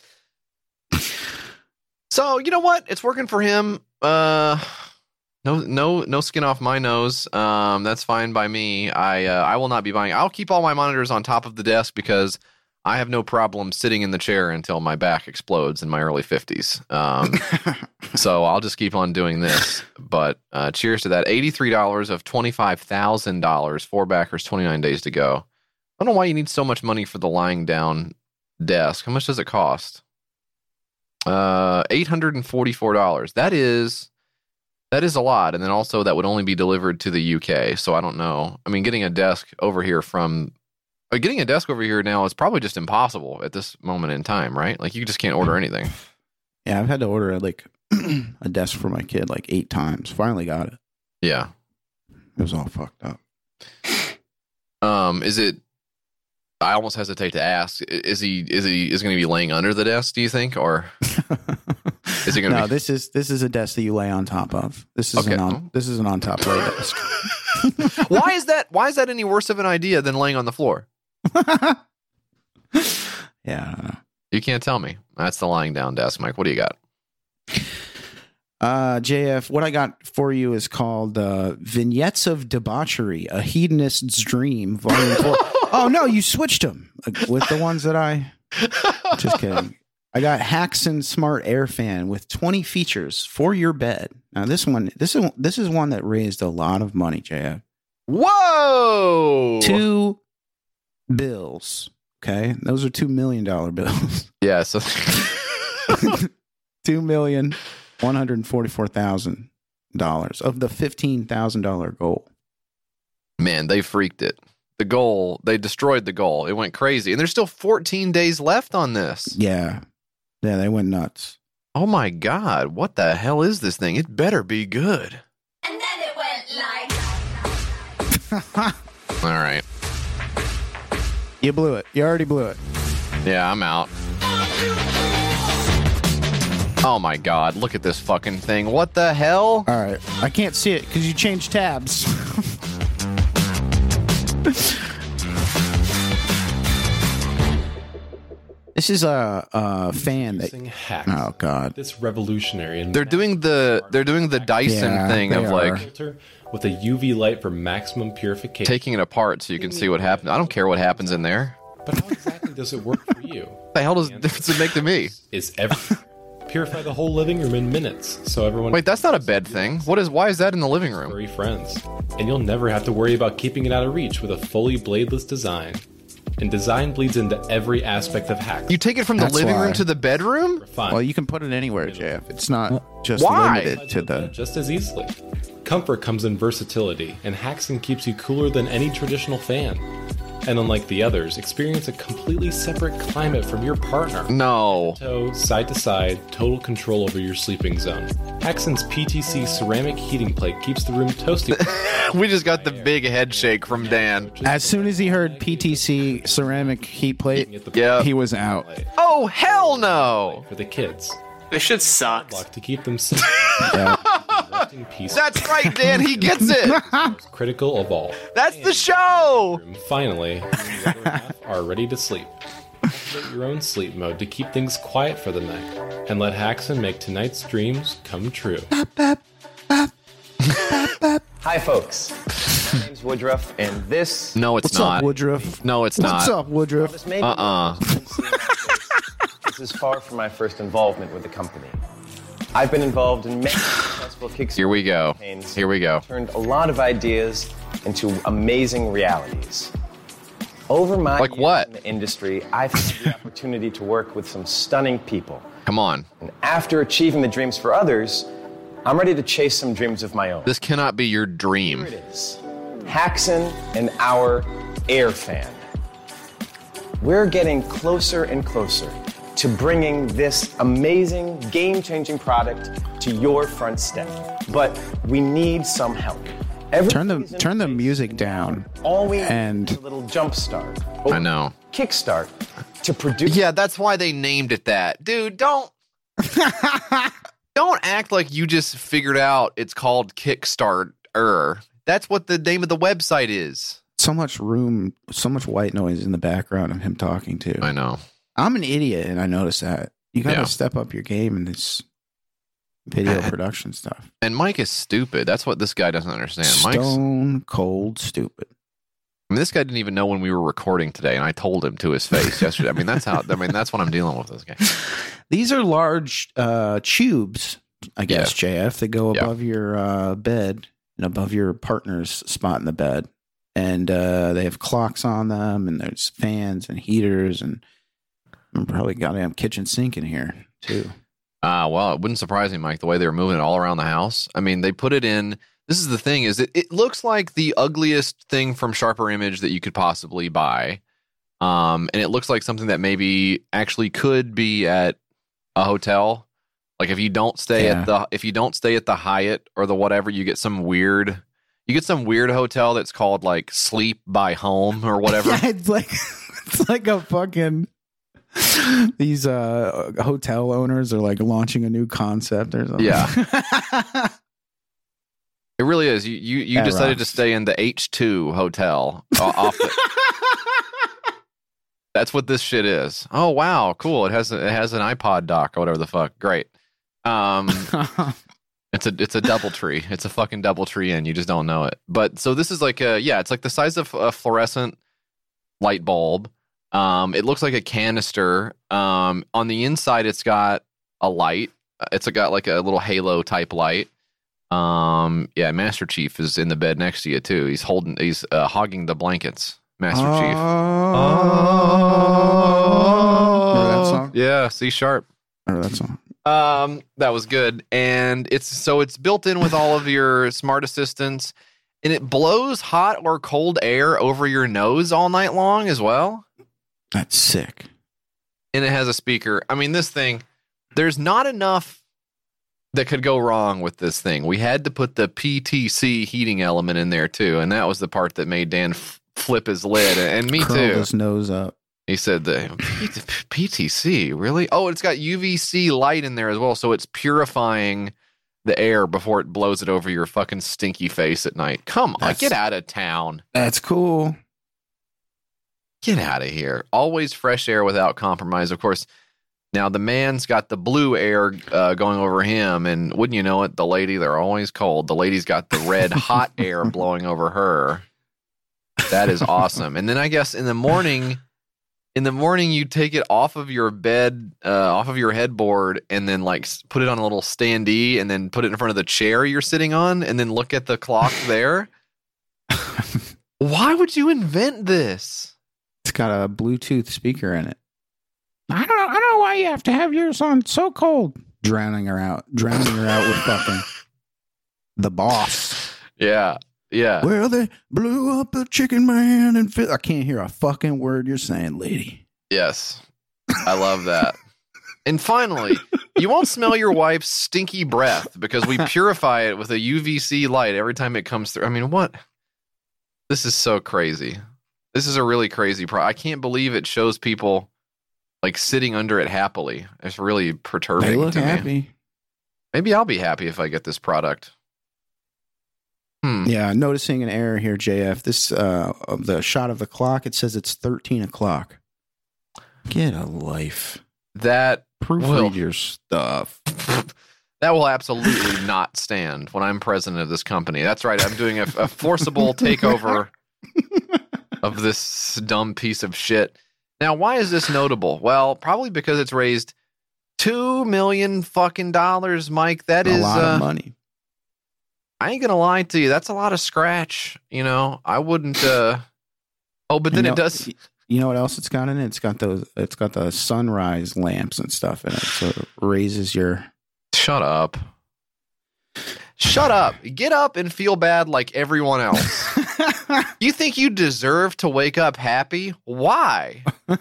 so you know what? It's working for him. Uh, no, no, no skin off my nose. Um, that's fine by me. I, uh, I will not be buying. I'll keep all my monitors on top of the desk because I have no problem sitting in the chair until my back explodes in my early fifties. Um, [LAUGHS] so I'll just keep on doing this. But uh, cheers to that. Eighty-three dollars of twenty-five thousand dollars. Four backers. Twenty-nine days to go. I don't know why you need so much money for the lying down desk. How much does it cost? Uh, eight hundred and forty-four dollars. That is that is a lot, and then also that would only be delivered to the UK. So I don't know. I mean, getting a desk over here from getting a desk over here now is probably just impossible at this moment in time, right? Like you just can't order anything. Yeah, I've had to order like [CLEARS THROAT] a desk for my kid like eight times. Finally got it. Yeah. It was all fucked up. Um, is it? I almost hesitate to ask. Is he? Is he? Is going to be laying under the desk? Do you think, or [LAUGHS] is he going to no, be? this is this is a desk that you lay on top of. This is Okay. an on this is an on top lay desk. [LAUGHS] why is that? Why is that any worse of an idea than laying on the floor? [LAUGHS] Yeah, I don't know. You can't tell me. That's the lying down desk, Mike. What do you got? Uh, JF, what I got for you is called uh, Vignettes of Debauchery, A Hedonist's Dream, Volume 4. [LAUGHS] oh, no, you switched them with the ones that I. [LAUGHS] Just kidding. I got Haxon Smart Air Fan with 20 features for your bed. Now, this one, this is this is one that raised a lot of money, JF. Whoa! Two bills. Okay, those are two million dollar bills. [LAUGHS] Yeah. So [LAUGHS] Two million one hundred forty-four thousand dollars of the fifteen thousand dollar goal. Man, they freaked it. The goal, they destroyed the goal. It went crazy. And there's still 14 days left on this. Yeah, yeah, they went nuts. Oh my God. What the hell is this thing? It better be good. And then it went like. [LAUGHS] All right. You blew it. You already blew it. Yeah, I'm out. Oh my God. Look at this fucking thing. What the hell? All right, I can't see it because you changed tabs. [LAUGHS] this is a, a fan that. Using hacks. Oh God. This revolutionary and They're doing the they're doing the Dyson Yeah, thing they of are. like filter with a UV light for maximum purification. taking it apart so you can see what happens. I don't care what happens in there. But how exactly does it work for you? [LAUGHS] The hell does difference it make to me? Is every purify the whole living room in minutes, so everyone Wait, that's not a bed thing. What is why is that in the living room? furry friends, and you'll never have to worry about keeping it out of reach with a fully bladeless design. And design bleeds into every aspect of hacks. You take it from the living why. room to the bedroom? Well, you can put it anywhere, JF. It's not just Why? limited to the. just as easily. Comfort comes in versatility, and Haxon keeps you cooler than any traditional fan. And unlike the others, experience a completely separate climate from your partner. No. Toe, side to side, total control over your sleeping zone. Haxon's PTC ceramic heating plate keeps the room toasty. [LAUGHS] We just got the big head shake from Dan. As soon as he heard PTC ceramic heat plate, Yeah. he was out. Oh hell no! for the kids. This shit sucks. To keep them safe. [LAUGHS] Yeah. Resting peace. That's right, Dan. He gets it. [LAUGHS] critical of all. That's the show. Finally, the other half are ready to sleep. Activate your own sleep mode to keep things quiet for the night, and let Haxon make tonight's dreams come true. Hi, folks. My name's Woodruff, and this. No, it's What's not. up, Woodruff? No, it's What's not. up, Woodruff? This may be- Uh uh This is far from my first involvement with the company. I've been involved in many [SIGHS] successful Kickstarter Here we go. campaigns. Here we go. Turned a lot of ideas into amazing realities. Over my Like years what? in the industry, I've had the opportunity to work with some stunning people. Come on. And after achieving the dreams for others, I'm ready to chase some dreams of my own. This cannot be your dream. Here it is. Haxon and our air fan. We're getting closer and closer to bringing this amazing, game changing product to your front step. But we need some help. Every Turn the turn the music down. all we need and- is a little jump start. I know. Kickstart to produce. Yeah, that's why they named it that. Dude, don't [LAUGHS] don't act like you just figured out it's called Kickstarter. That's what the name of the website is. So much room, so much white noise in the background of him talking too. I know. I'm an idiot, and I noticed that. You got to Yeah. step up your game in this video [LAUGHS] production stuff. And Mike is stupid. That's what this guy doesn't understand. Mike's Stone cold stupid. I mean, this guy didn't even know when we were recording today, and I told him to his face yesterday. I mean, that's how. I mean, that's what I'm dealing with this guy. [LAUGHS] These are large uh, tubes, I guess, JF, that go Yeah. above your uh, bed and above your partner's spot in the bed. And uh, they have clocks on them, and there's fans and heaters, and and probably goddamn kitchen sink in here, too. Ah, well, it wouldn't surprise me, Mike, the way they were moving it all around the house. I mean, they put it in. This is the thing: is it, it looks like the ugliest thing from Sharper Image that you could possibly buy, um, and it looks like something that maybe actually could be at a hotel. Like if you don't stay Yeah. at the if you don't stay at the Hyatt or the whatever, you get some weird. You get some weird hotel that's called like Sleep by Home or whatever. [LAUGHS] Yeah, it's like [LAUGHS] it's like a fucking [LAUGHS] these uh hotel owners are like launching a new concept or something. Yeah. [LAUGHS] It really is. You you, you That decided to stay in the H two hotel uh, off. The, [LAUGHS] that's what this shit is. Oh wow, cool. It has a, it has an iPod dock or whatever the fuck. Great. Um, it's a it's a DoubleTree. It's a fucking DoubleTree, and you just don't know it. But so this is like a yeah, it's like the size of a fluorescent light bulb. Um, it looks like a canister. Um, on the inside, it's got a light. It's got like a little halo type light. Um, yeah, Master Chief is in the bed next to you too. He's holding, he's uh, hogging the blankets. Master Chief. Remember that song? Yeah, C sharp. Remember that song? Um, that was good, and it's so it's built in with all of your smart assistants, and it blows hot or cold air over your nose all night long as well. That's sick. And it has a speaker. I mean, this thing, there's not enough that could go wrong with this thing. We had to put the PTC heating element in there too, and that was the part that made Dan f- flip his lid, and me Curled too. his nose up. He said the P- PTC, really? Oh, it's got UVC light in there as well, so it's purifying the air before it blows it over your fucking stinky face at night. Come on, That's- get out of town. That's cool. Get out of here. Always fresh air without compromise. Of course, now the man's got the blue air uh, going over him, and wouldn't you know it, the lady, they're always cold. The lady's got the red [LAUGHS] hot air blowing over her. That is awesome. And then I guess in the morning, in the morning you take it off of your bed, uh, off of your headboard, and then like put it on a little standee, and then put it in front of the chair you're sitting on, and then look at the clock there. [LAUGHS] Why would you invent this? It's got a Bluetooth speaker in it. I don't. I don't know why you have to have yours on so cold. Drowning her out. Drowning her out with fucking the boss. Yeah, yeah. Well, they blew up a chicken man and fi- I can't hear a fucking word you're saying, lady. Yes. I love that. and finally, you won't smell your wife's stinky breath because we purify it with a UVC light every time it comes through. I mean, what? This is so crazy. This is a really crazy pro. I can't believe it shows people like sitting under it happily. It's really perturbing They look to me. Maybe I'll be happy if I get this product. Hmm. Yeah, noticing an error here, JF. This uh the shot of the clock, it says it's thirteen o'clock. Get a life. That Proofread will- your stuff. [LAUGHS] That will absolutely not stand when I'm president of this company. That's right. I'm doing a, a forcible [LAUGHS] takeover [LAUGHS] of this dumb piece of shit. Now, why is this notable? Well, probably because it's raised two million fucking dollars, Mike. That a is lot uh, of money. I ain't gonna lie to you. That's a lot of scratch. You know, I wouldn't. uh Oh, but then You it does. You know what else it's got in it? It's got those. It's got the sunrise lamps and stuff in it, so it raises your. Shut up. Shut up. Get up and feel bad like everyone else. [LAUGHS] you think you deserve to wake up happy? Why? [LAUGHS]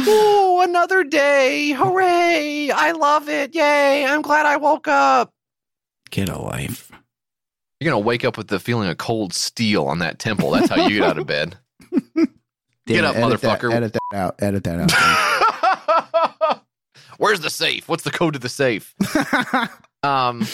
Ooh, another day. Hooray. I love it. Yay. I'm glad I woke up. Get a life. You're going to wake up with the feeling of cold steel on that temple. That's how you get out of bed. [LAUGHS] Get up, edit that- motherfucker. edit that out. Edit that out. Where's the safe? What's the code to the safe? um,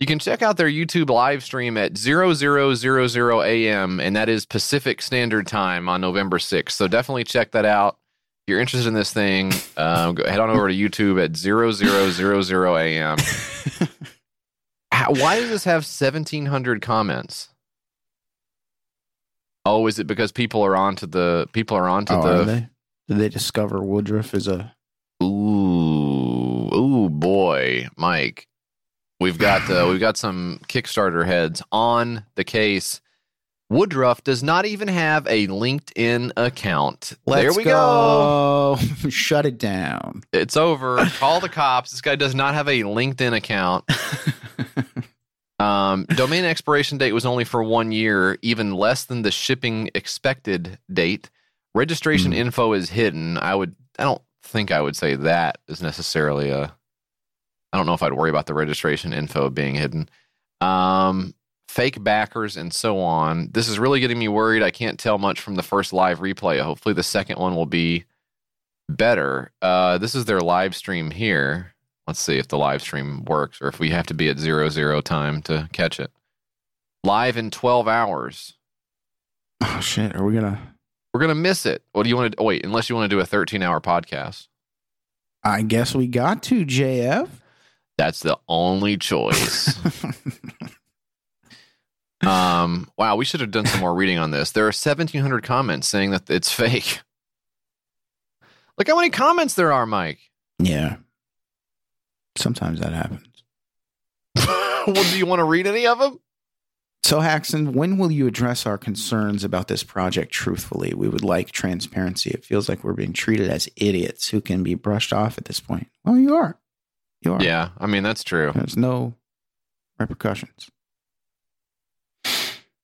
you can check out their YouTube live stream at 0000 a.m. and that is Pacific Standard Time on November 6th. So definitely check that out. If you're interested in this thing, um, go, head on over to YouTube at 0000 a.m. [LAUGHS] How- Why does this have 1,700 comments? Oh, is it because people are onto the people are onto oh, the are they? Did they discover Woodruff is a? Ooh, ooh, boy, Mike. We've got uh, we've got some Kickstarter heads on the case. Woodruff does not even have a LinkedIn account. there Let's we go. go. [LAUGHS] Shut it down. It's over. Call the cops. This guy does not have a LinkedIn account. [LAUGHS] um, domain expiration date was only for one year, even less than the shipping expected date. Registration info is hidden. I would. I don't think I would say that is necessarily a. I don't know if I'd worry about the registration info being hidden. Um, fake backers and so on. This is really getting me worried. I can't tell much from the first live replay. Hopefully, the second one will be better. Uh, this is their live stream here. Let's see if the live stream works or if we have to be at zero zero time to catch it. Live in 12 hours. Oh shit! Are we gonna? We're going to miss it. What do you want to oh, wait, unless you want to do a 13 hour podcast? I guess we got to JF. That's the only choice. [LAUGHS] um, wow, we should have done some more reading on this. There are 1,700 comments saying that it's fake. Look how many comments there are, Mike. Yeah. Sometimes that happens. [LAUGHS] well, do you want to read any of them? So, Haxon, when will you address our concerns about this project truthfully? We would like transparency. It feels like we're being treated as idiots who can be brushed off at this point. Well, you are. You are. Yeah, I mean that's true. There's no repercussions.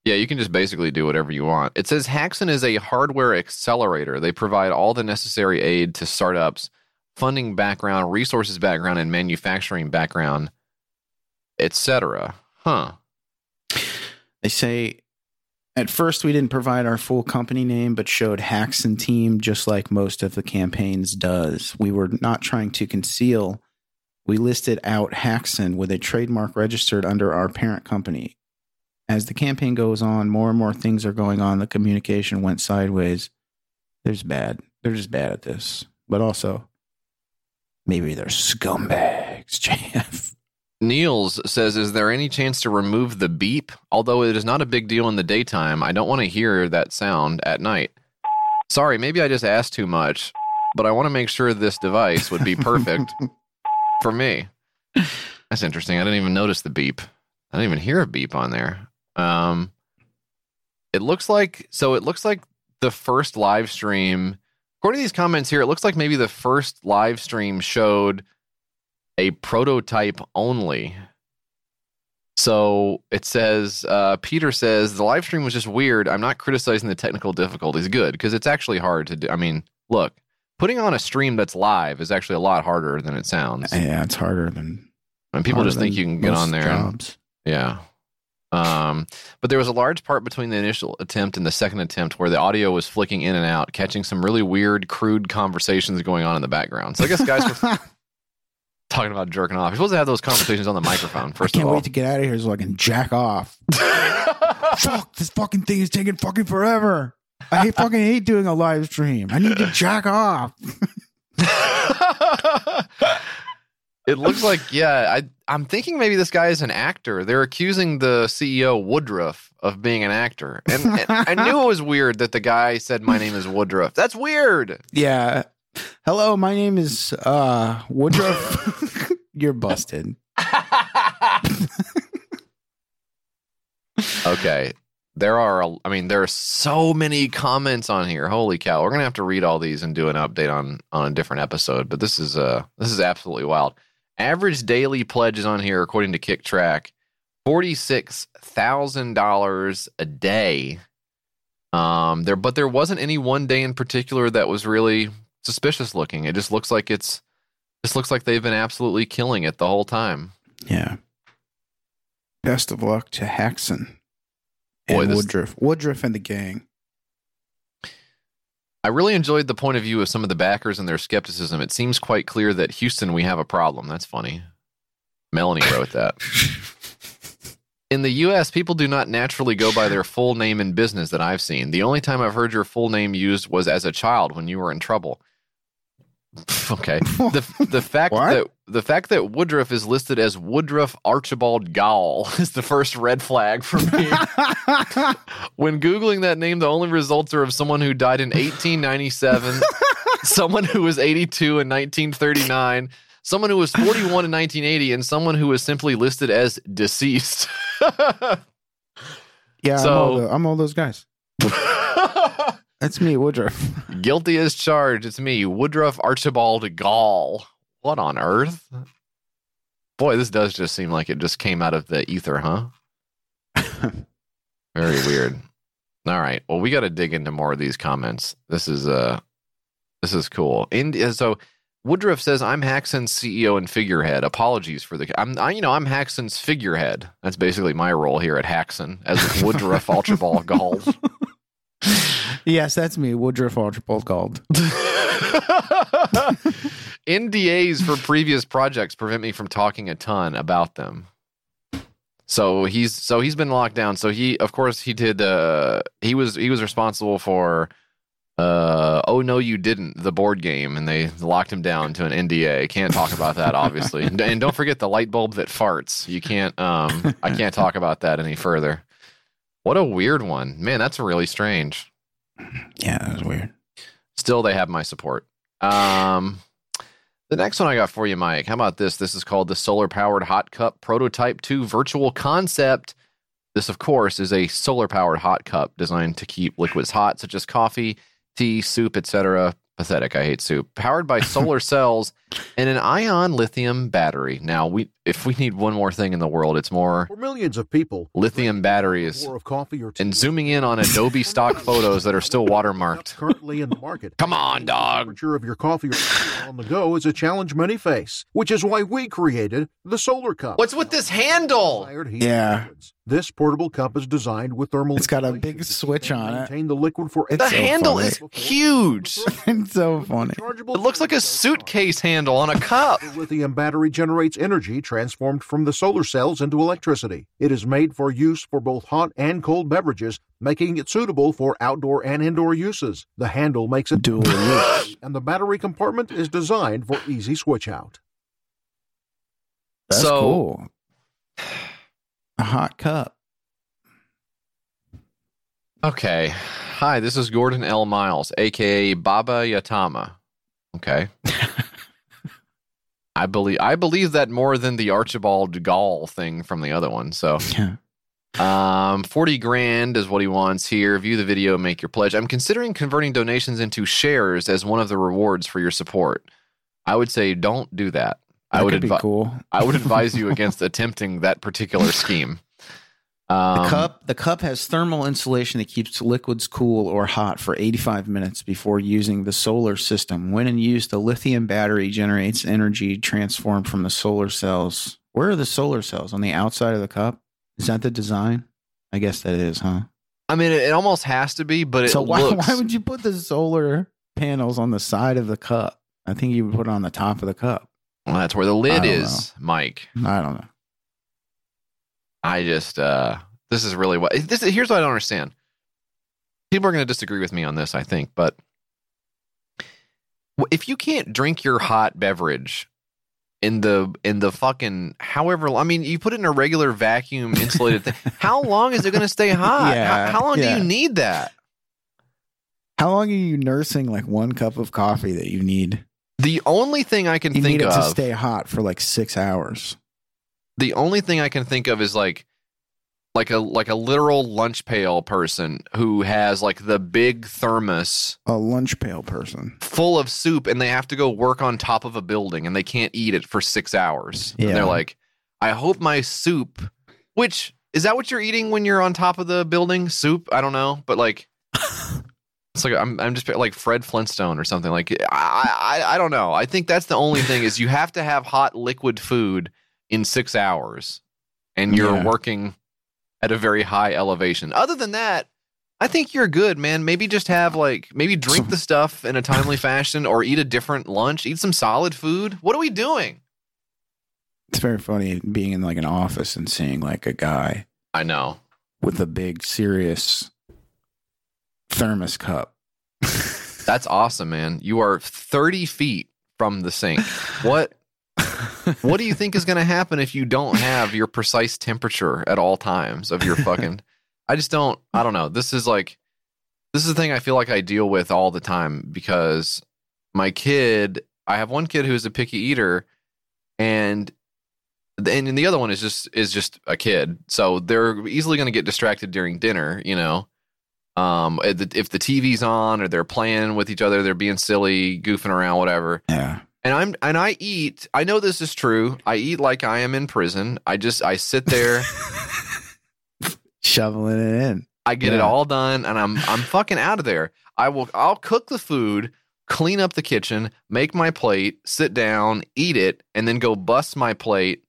Yeah, you can just basically do whatever you want. It says Haxon is a hardware accelerator. They provide all the necessary aid to startups, funding background, resources background, and manufacturing background, etc. Huh. They say at first we didn't provide our full company name, but showed Haxon Team just like most of the campaigns does. We were not trying to conceal. We listed out Haxon with a trademark registered under our parent company. As the campaign goes on, more and more things are going on. The communication went sideways. There's bad. They're just bad at this. But also, maybe they're scumbags, [LAUGHS] JF. Niels says, Is there any chance to remove the beep? Although it is not a big deal in the daytime, I don't want to hear that sound at night. Sorry, maybe I just asked too much, but I want to make sure this device would be [LAUGHS] perfect for me. That's interesting. I didn't even notice the beep. I didn't even hear a beep on there. Um, it looks like so. It looks like the first live stream. According to these comments here, it looks like maybe the first live stream showed a prototype only. So it says, uh, Peter says, the live stream was just weird. I'm not criticizing the technical difficulties. Good, because it's actually hard to do. I mean, look, putting on a stream that's live is actually a lot harder than it sounds. Yeah, it's harder than. And people just think you can get on there. and- yeah. Um, but there was a large part between the initial attempt and the second attempt where the audio was flicking in and out, catching some really weird, crude conversations going on in the background. So I guess guys were [LAUGHS] talking about jerking off. You're supposed to have those conversations on the microphone, first I Can't wait to get out of here so I can jack off. [LAUGHS] Fuck, this fucking thing is taking fucking forever. I hate, fucking hate doing a live stream. I need to jack off. [LAUGHS] It looks like, yeah, I, I'm thinking maybe this guy is an actor. They're accusing the CEO, Woodruff, of being an actor. And, and I knew it was weird that the guy said, My name is Woodruff. That's weird. Yeah. Hello, my name is uh Woodruff. [LAUGHS] You're busted. [LAUGHS] Okay. There are, a- I mean, there are so many comments on here. Holy cow! We're gonna have to read all these and do an update on on a different episode. But this is uh this is absolutely wild. Average daily pledges on here, according to Kicktraq, forty six thousand dollars a day. Um, there, but there wasn't any one day in particular that was really suspicious looking. It just looks like it's just looks like they've been absolutely killing it the whole time. Yeah. Best of luck to and Boy, this- Woodruff. Woodruff and the gang. I really enjoyed the point of view of some of the backers and their skepticism. It seems quite clear that Houston, we have a problem. That's funny. Melanie wrote that. [LAUGHS] In the US, people do not naturally go by their full name in business that I've seen. The only time I've heard your full name used was as a child when you were in trouble. [LAUGHS] Okay. The the fact that the fact that Woodruff is listed as Woodruff Archibald Gall [LAUGHS] is the first red flag for me. [LAUGHS] when googling that name, the only results are of someone who died in 1897, someone who was 82 in 1939, someone who was 41 in 1980, and someone who was simply listed as deceased. Yeah, I'm, So- all the, I'm all those guys. That's me, Woodruff. [LAUGHS] Guilty as charged. It's me, Woodruff Archibald Gall. What on earth? Boy, this does just seem like it just came out of the ether, huh? [LAUGHS] Very weird. All right. Well, we got to dig into more of these comments. This is uh this is cool. And uh, so Woodruff says I'm Haxon's CEO and figurehead. Apologies for the I'm I, you know, I'm Haxon's figurehead. That's basically my role here at Haxon as [LAUGHS] Woodruff Archibald Gall. Yes, that's me, Woodruff Archibald Gold. NDAs for previous projects prevent me from talking a ton about them. So he's so he's been locked down. So he of course he did uh he was he was responsible for uh oh no you didn't the board game and they locked him down to an NDA. Can't talk about that obviously. and, [LAUGHS] and don't forget the light bulb that farts. You can't um I can't talk about that any further. What a weird one. Man, that's really strange. Yeah, that was weird. Still, they have my support. Um, the next one I got for you, Mike. How about this? This is called the Solar Powered Hot Cup Prototype 2 Virtual Concept. This, of course, is a solar powered hot cup designed to keep liquids hot, such as coffee, tea, soup, etc. Pathetic. I hate soup. Powered by solar [LAUGHS] cells and an ion lithium battery. Now, we if we need one more thing in the world, it's more For millions of people, lithium batteries. of coffee or tea And zooming in on Adobe stock photos that are still [LAUGHS] watermarked. currently in the market. Come on, dog. temperature of your coffee or tea on the go is a challenge many face, which is why we created the Solar Cup. What's with this handle? Yeah. This portable cup is designed with thermal. It's got a big switch on it. Maintain the liquid for The handle is huge. [LAUGHS] it's so funny. It looks like a suitcase handle on a cup. The lithium battery generates energy transformed from the solar cells into electricity. It is made for use for both hot and cold beverages, making it suitable for outdoor and indoor uses. The handle makes it dual use, [LAUGHS] and the battery compartment is designed for easy switch out. That's So- cool. Hot cup. Okay. Hi, this is Gordon L. Miles, aka Baba Yatama. Okay. [LAUGHS] I believe I believe that more than the Archibald Gall thing from the other one. So [LAUGHS] yeah. um 40 grand is what he wants here. View the video, make your pledge. I'm considering converting donations into shares as one of the rewards for your support. I would say don't do that. I would be cool. I would advise you [LAUGHS] against attempting that particular scheme. The Um, cup the cup has thermal insulation that keeps liquids cool or hot for 85 minutes before using the solar system. When in use, the lithium battery generates energy transformed from the solar cells. Where are the solar cells? On the outside of the cup? Is that the design? I guess that is, huh? I mean, it, it almost has to be, but it so why, [LAUGHS] looks. why would you put the solar panels on the side of the cup? I think you would put it on the top of the cup. Well, that's where the lid is, Mike. I don't know. I just uh this is really what this is here's what I don't understand. People are going to disagree with me on this, I think, but if you can't drink your hot beverage in the in the fucking however I mean you put it in a regular vacuum [LAUGHS] insulated thing, how long is it going to stay [LAUGHS] hot? Yeah, how, how long yeah. do you need that? How long are you nursing like one cup of coffee that you need? The only thing I can You think need it to of stay hot for like six hours. the only thing I can think of is like like a like a literal lunch pail person who has like the big thermos A lunch pail person. full of soup and they have to go work on top of a building and they can't eat it for 6 hours. And they're like, "I hope my soup which is that what you're eating when you're on top of the building? Soup? I don't know, but like it's like I'm I'm just like Fred Flintstone or something. Like I I I don't know. I think that's the only thing is you have to have hot liquid food in 6 hours and you're Yeah. working at a very high elevation. Other than that, I think you're good, man. Maybe just have like maybe drink the stuff in a timely fashion or eat a different lunch, eat some solid food. What are we doing? It's very funny being in like an office and seeing like a guy I know. with a big serious thermos cup. [LAUGHS] That's awesome, man. You are 30 feet from the sink. What what do you think is going to happen if you don't have your precise temperature at all times of your fucking I just don't I don't know. This is like this is the thing I feel like I deal with all the time because my kid, I have one kid who's a picky eater and and the other one is just is just a kid. So they're easily going to get distracted during dinner, you know. Um if the, TV's on or they're playing with each other, they're being silly, goofing around whatever. Yeah. And I'm and I eat. I know this is true. I eat like I am in prison. I just I sit there. [LAUGHS] Shoveling it in. I get it all done, and I'm I'm fucking out of there. I will. I'll cook the food, clean up the kitchen, make my plate, sit down, eat it, and then go bust my plate,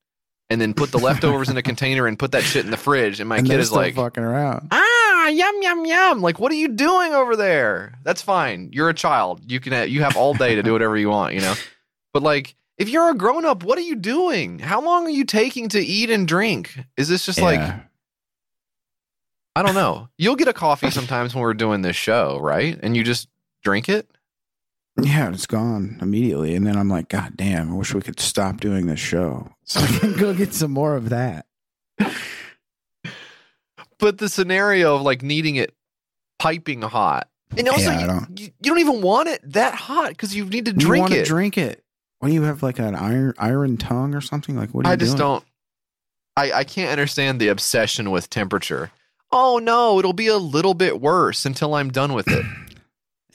and then put the leftovers in a [LAUGHS] container and put that shit in the fridge. And my and kid is like, fucking around. ah, yum yum yum. Like, what are you doing over there? That's fine. You're a child. You can. You have all day to do whatever you want. You know. But like, if you're a grown up, what are you doing? How long are you taking to eat and drink? Is this just like? I don't know. You'll get a coffee sometimes when we're doing this show, right? And you just drink it. Yeah, it's gone immediately. And then I'm like, God damn, I wish we could stop doing this show. [LAUGHS] So I can go get some more of that. But the scenario of like needing it piping hot, and also Yeah, you, don't- you, you don't even want it that hot because you need to drink it. drink it. Do you have like an iron iron tongue or something? Like what are you I just doing? don't. I, I can't understand the obsession with temperature. Oh no, it'll be a little bit worse until I'm done with it. [CLEARS THROAT]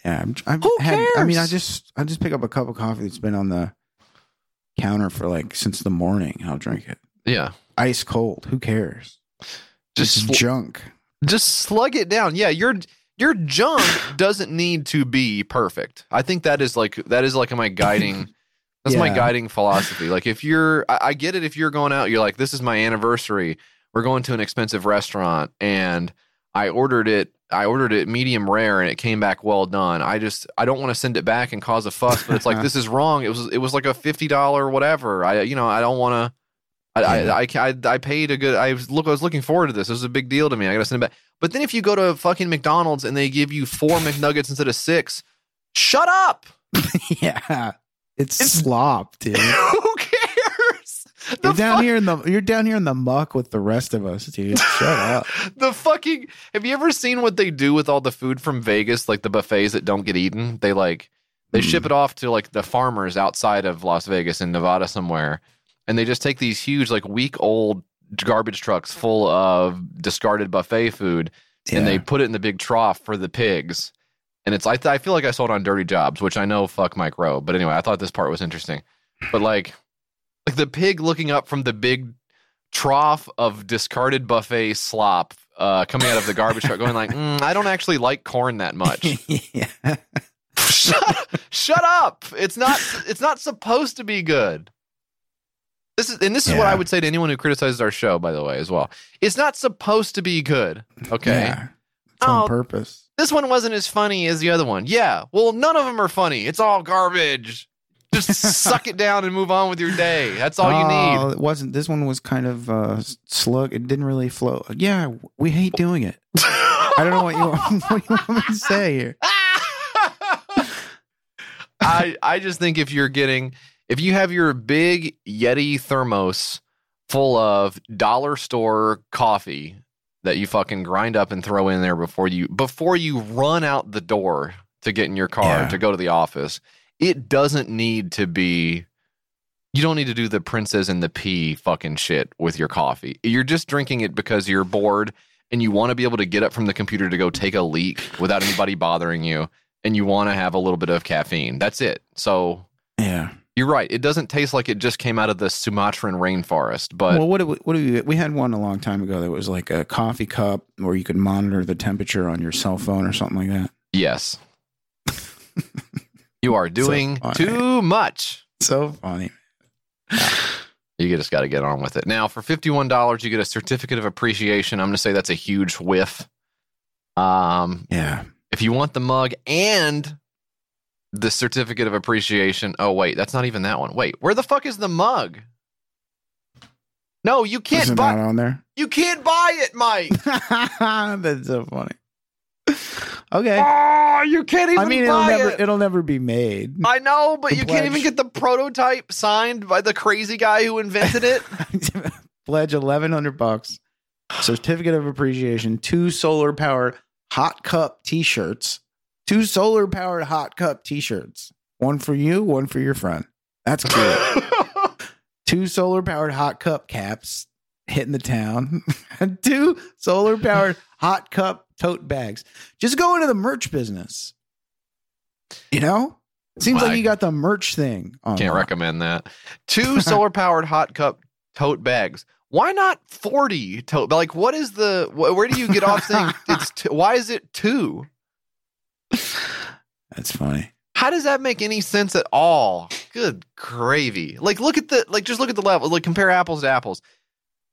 Yeah, I'm, I've Who had, I mean, I just I just pick up a cup of coffee that's been on the counter for like since the morning. I'll drink it yeah. ice cold. Who cares? Just It's sl- junk. just slug it down. Yeah, your your junk [LAUGHS] doesn't need to be perfect. I think that is like that is like my guiding that's my guiding philosophy. Like if you're I, I get it if you're going out, you're like, this is my anniversary. We're going to an expensive restaurant and I ordered it I ordered it medium rare and it came back well done. I just I don't want to send it back and cause a fuss, but it's like [LAUGHS] this is wrong. It was it was like a fifty dollar whatever. I you know I don't want to. I, I, I, I I paid a good. I was look. I was looking forward to this. This was a big deal to me. I got to send it back. But then if you go to fucking McDonald's and they give you four McNuggets instead of six, shut up. [LAUGHS] yeah, it's, slop, dude. [LAUGHS] Who cares? You're down here in the you're down here in the muck with the rest of us, dude. Shut [LAUGHS] up. The fucking. Have you ever seen what they do with all the food from Vegas, like the buffets that don't get eaten? They like they ship hmm. it off to like the farmers outside of Las Vegas in Nevada somewhere, and they just take these huge like week old garbage trucks full of discarded buffet food, and they put it in the big trough for the pigs. And it's I, th- I feel like I saw it on Dirty Jobs, which I know fuck Mike Rowe, but anyway, I thought this part was interesting. But like, like the pig looking up from the big trough of discarded buffet slop uh, coming out of the garbage truck, going like, [LAUGHS] "Mm, I don't actually like corn that much. [LAUGHS] [LAUGHS] shut, shut up! It's not. It's not supposed to be good. This is, and this is what I would say to anyone who criticizes our show. By the way, as well, it's not supposed to be good. Okay. Yeah, it's on Oh, purpose. This one wasn't as funny as the other one. Yeah. Well, none of them are funny. It's all garbage. Just [LAUGHS] suck it down and move on with your day. That's all you need. Oh, It wasn't. This one was kind of uh, slug. It didn't really flow. Yeah, we hate doing it. [LAUGHS] I don't know what you want, [LAUGHS] what you want me to say here. I I just think if you're getting if you have your big Yeti thermos full of dollar store coffee that you fucking grind up and throw in there before you before you run out the door to get in your car Yeah. to go to the office, it doesn't need to be you don't need to do the princess and the pea fucking shit with your coffee. You're just drinking it because you're bored and you want to be able to get up from the computer to go take a leak without anybody bothering you and you want to have a little bit of caffeine. That's it. So Yeah. You're right. It doesn't taste like it just came out of the Sumatran rainforest, but well, what do we, what do we we had one a long time ago that was like a coffee cup where you could monitor the temperature on your cell phone or something like that. yes. you are [LAUGHS] doing funny. too much. So funny. You just got to get on with it. Now, for $51, you get a certificate of appreciation. I'm going to say that's a huge whiff. Um, Yeah. if you want the mug and the certificate of appreciation, oh wait, that's not even that one. Wait, where the fuck is the mug? No, you can't Is it buy. on there? You can't buy it, Mike. [LAUGHS] That's so funny. Okay. Oh, you can't even I mean, it'll never it. it'll never be made. I know, but The you can't even get the prototype signed by the crazy guy who invented it. [LAUGHS] Pledge eleven hundred bucks. Certificate of appreciation. Two solar powered hot cup T-shirts. Two solar powered hot cup T-shirts. One for you, one for your friend. That's cool. [LAUGHS] two solar powered hot cup caps hitting the town. and [LAUGHS] two solar powered hot cup tote bags. Just go into the merch business. You know? Seems like you got the merch thing on. Can't recommend that. Two [LAUGHS] solar powered hot cup tote bags. Why not 40 tote? Like, what is the, wh- where do you get off saying it's, t- why is it two? That's funny. How does that make any sense at all? Good gravy. Like, look at the, like, just look at the level. Like, compare apples to apples.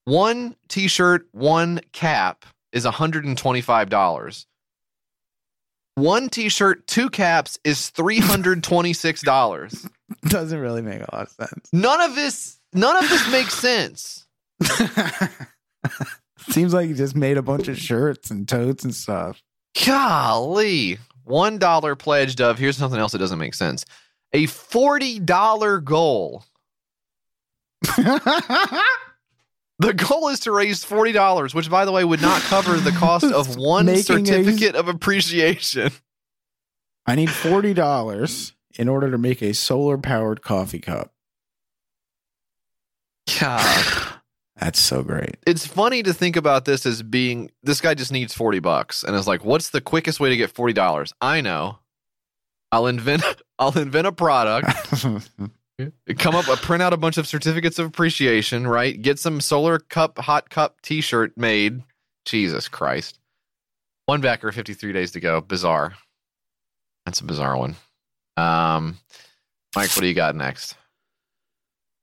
One t shirt, one cap is $125. One t shirt, two caps is $326. [LAUGHS] Doesn't really make a lot of sense. None of this, none of this makes sense. [LAUGHS] Seems like you just made a bunch of shirts and totes and stuff. Golly. One dollar pledged of here's something else that doesn't make sense. A forty dollar goal. [LAUGHS] the goal is to raise forty dollars, which by the way would not cover the cost of [LAUGHS] one Making a- certificate of appreciation. I need forty dollars in order to make a solar powered coffee cup. God. [LAUGHS] That's so great. It's funny to think about this as being this guy just needs 40 bucks and is like, what's the quickest way to get $40? I know. I'll invent [LAUGHS] I'll invent a product. [LAUGHS] come up print out a bunch of certificates of appreciation, right? Get some solar cup hot cup t-shirt made. Jesus Christ. One backer, 53 days to go. Bizarre. That's a bizarre one. Um Mike, what do you got next?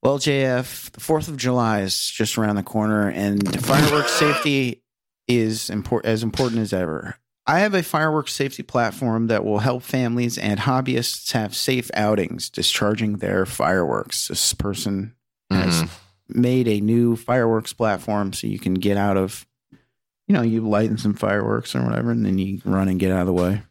Well, JF, the 4th of July is just around the corner, and fireworks safety is import- as important as ever. I have a fireworks safety platform that will help families and hobbyists have safe outings discharging their fireworks. This person has mm-hmm. made a new fireworks platform so you can get out of, you know, you lighten some fireworks or whatever, and then you run and get out of the way,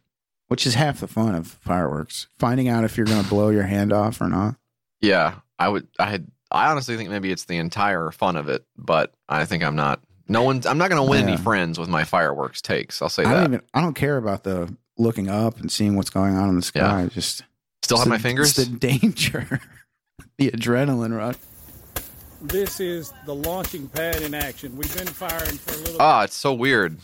which is half the fun of fireworks. Finding out if you're going to blow your hand off or not. Yeah, I would. I had. I honestly think maybe it's the entire fun of it, but I think I'm not. No one's. I'm not going to win any friends with my fireworks takes. I'll say I that. don't even. I don't care about the looking up and seeing what's going on in the sky. I Just Still have it's my fingers? It's the danger, [LAUGHS] the adrenaline rush. This is the launching pad in action. We've been firing for a little Oh, it's so weird.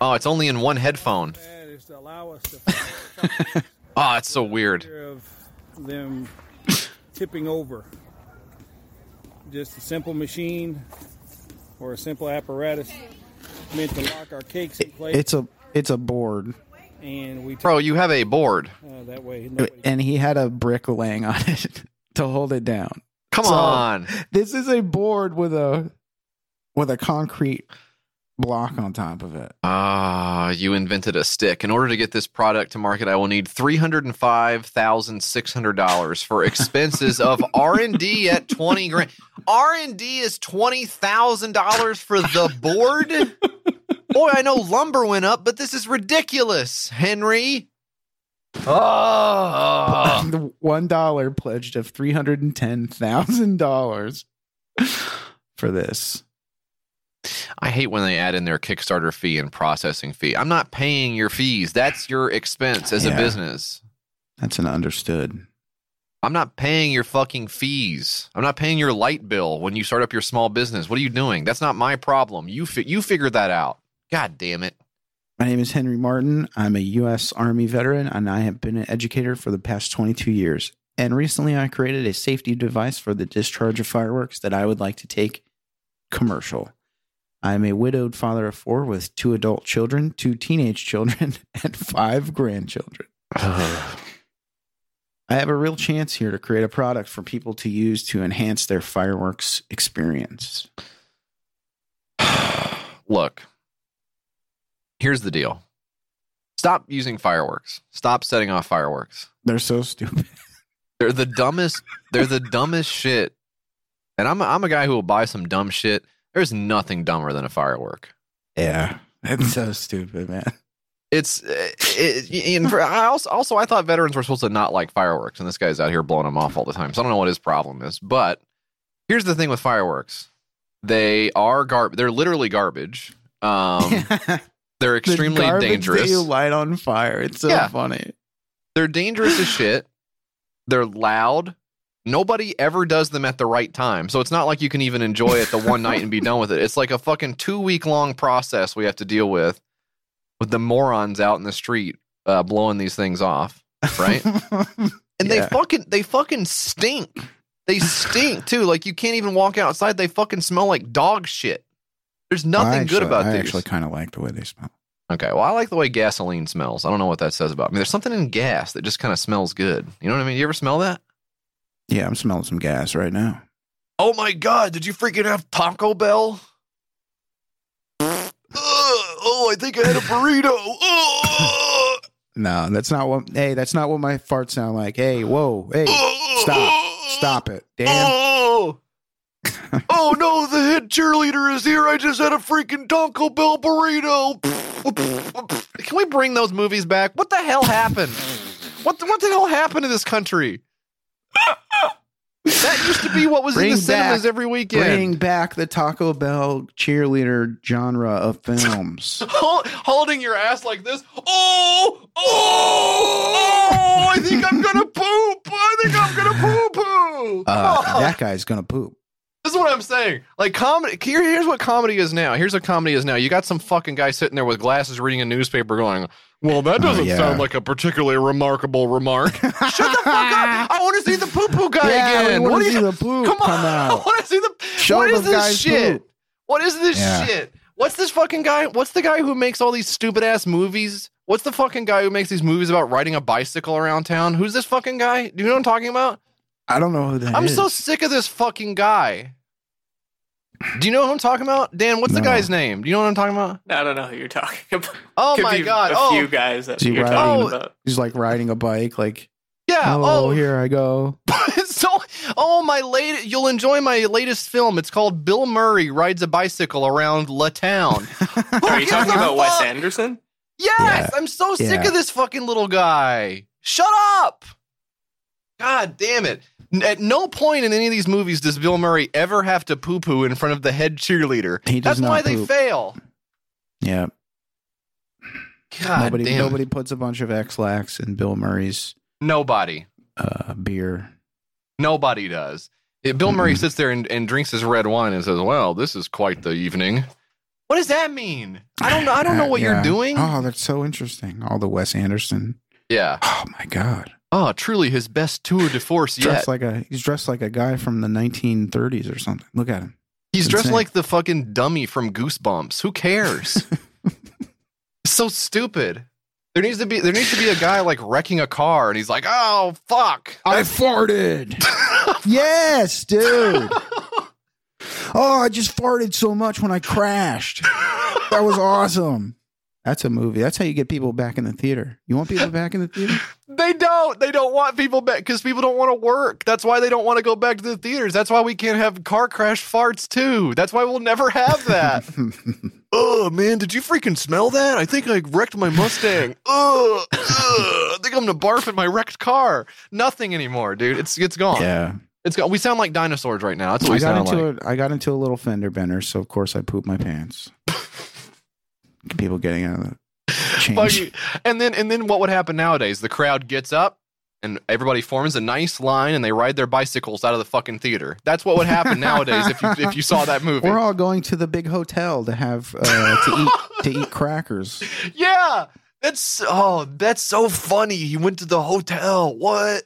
Oh, it's only in one headphone. bit is to allow us to [LAUGHS] Oh, it's so weird. of them tipping over. Just a simple machine or a simple apparatus meant to lock our cakes in place. It's a it's a board, and we Bro, you have a board. uh, that way. [LAUGHS] And he had a brick laying on it [LAUGHS] to hold it down. Come So, on. This is a board with a with a concrete block on top of it. Ah, you invented a stick. In order to get this product to market, I will need three hundred and five thousand six hundred dollars for expenses of [LAUGHS] R and D at twenty grand. R and D is twenty thousand dollars for the board. Boy, I know lumber went up, but this is ridiculous, Henry. Oh, The [LAUGHS] one dollar pledged of three hundred and ten thousand dollars for this. I hate when they add in their Kickstarter fee and processing fee. I'm not paying your fees. That's your expense as a business. That's an understood. I'm not paying your fucking fees. I'm not paying your light bill when you start up your small business. What are you doing? That's not my problem. You fi- you figure that out. God damn it. My name is Henry Martin. I'm a U.S. Army veteran, and I have been an educator for the past 22 years. And recently, I created a safety device for the discharge of fireworks that I would like to take commercial. I'm a widowed father of four with two adult children, two teenage children, [LAUGHS] and five grandchildren. [SIGHS] I have a real chance here to create a product for people to use to enhance their fireworks experience. [SIGHS] Look. Here's the deal. Stop using fireworks. Stop setting off fireworks. They're so stupid. [LAUGHS] They're the dumbest. They're the dumbest shit. And I'm a, I'm a guy who will buy some dumb shit. There's nothing dumber than a firework. Yeah, it's so [LAUGHS] stupid, man. It's it, it, and for, I also also I thought veterans were supposed to not like fireworks, and this guy's out here blowing them off all the time. So I don't know what his problem is. But here's the thing with fireworks: they are gar. They're literally garbage. Um, [LAUGHS] they're extremely the garbage dangerous. That you light on fire. It's so Yeah. funny. They're dangerous as shit. They're loud. Nobody ever does them at the right time. So it's not like you can even enjoy it the one night and be done with it. It's like a fucking two week long process we have to deal with with the morons out in the street uh, blowing these things off, right? [LAUGHS] and they fucking they fucking stink. They stink too. Like you can't even walk outside. They fucking smell like dog shit. There's nothing I good about I these. I actually kind of like the way they smell. Okay, well, I like the way gasoline smells. I don't know what that says about me. There's something in gas that just kind of smells good. You know what I mean? You ever smell that? Yeah, I'm smelling some gas right now. Oh my god, did you freaking have Taco Bell? Ugh, oh, I think I had a burrito. Ugh. [LAUGHS] No, that's not what. Hey, that's not what my farts sound like. Hey, whoa, hey, stop, stop it, damn. Oh! oh no, the head cheerleader is here. I just had a freaking Taco Bell burrito. Can we bring those movies back? What the hell happened? What the, what the hell happened to this country? That used to be what was in Bring the cinemas back- every weekend. Bring back the Taco Bell cheerleader genre of films. [LAUGHS] Hol- holding your ass like this. Oh, oh, oh! I think I'm gonna poop. I think I'm gonna poo poo. Uh, [LAUGHS] that guy's gonna poop. This is what I'm saying. Like comedy. Here, here's what comedy is now. Here's what comedy is now. You got some fucking guy sitting there with glasses reading a newspaper, going, "Well, that oh, doesn't yeah. sound like a particularly remarkable remark." [LAUGHS] Shut the fuck up! I want to see the poo poo guy Yeah, again. What do see you- the poop Come on! [LAUGHS] I want to see the. Show what is this shit? poop. What is this Yeah. shit? What's this fucking guy? What's the guy who makes all these stupid ass movies? What's the fucking guy who makes these movies about riding a bicycle around town? Who's this fucking guy? Do you know what I'm talking about? I don't know who that I'm is. so sick of this fucking guy. Do you know who I'm talking about? Dan, what's the guy's name? Do you know what I'm talking about? I don't know who you're talking [LAUGHS] about. Oh Could my be god. A oh, few guys that Is he you're riding- talking Oh. about. He's like riding a bike, like yeah. oh, Oh, here I go. [LAUGHS] so oh my late you'll enjoy my latest film. It's called Bill Murray rides a bicycle around La Town. [LAUGHS] Are you talking about Wes Anderson? Yes, Yeah. I'm so sick Yeah. of this fucking little guy. Shut up. God damn it. At no point in any of these movies does Bill Murray ever have to poo poo in front of the head cheerleader. He does That's why not they fail. Yeah. God nobody damn nobody puts a bunch of Ex-Lax in Bill Murray's Nobody. uh, beer. Nobody does. If Bill Murray sits there and, and drinks his red wine and says, "Well, this is quite the evening." What does that mean? I don't know. I don't know [SIGHS] Uh, what yeah. you're doing. Oh, that's so interesting. All the Wes Anderson. Yeah. Oh my god. Oh, truly his best tour de force yet. Dressed like a he's dressed like a guy from the 1930s or something. Look at him. He's It's dressed like the fucking dummy from Goosebumps. Who cares? [LAUGHS] So stupid. There needs to be there needs to be a guy like wrecking a car, and he's like, "Oh fuck!" I farted. [LAUGHS] yes, dude. [LAUGHS] Oh, I just farted so much when I crashed. That was awesome. That's a movie. That's how you get people back in the theater. You want people back in the theater? They don't. They don't want people back because people don't want to work. That's why they don't want to go back to the theaters. That's why we can't have car crash farts too. That's why we'll never have that. [LAUGHS] oh man, did you freaking smell that? I think I wrecked my Mustang. [LAUGHS] Ugh, ugh, I think I'm gonna barf in my wrecked car. Nothing anymore, dude. It's it's gone. Yeah. It's gone. We sound like dinosaurs right now. That's what I we got sound into like. a I got into a little fender bender, so of course I pooped my pants. [LAUGHS] people getting out of the [LAUGHS] change. And then and then what would happen nowadays? The crowd gets up and everybody forms a nice line and they ride their bicycles out of the fucking theater. That's what would happen [LAUGHS] nowadays if you if you saw that movie. We're all going to the big hotel to have uh, to eat to eat crackers. [LAUGHS] Yeah. That's oh, that's so funny. He went to the hotel. What?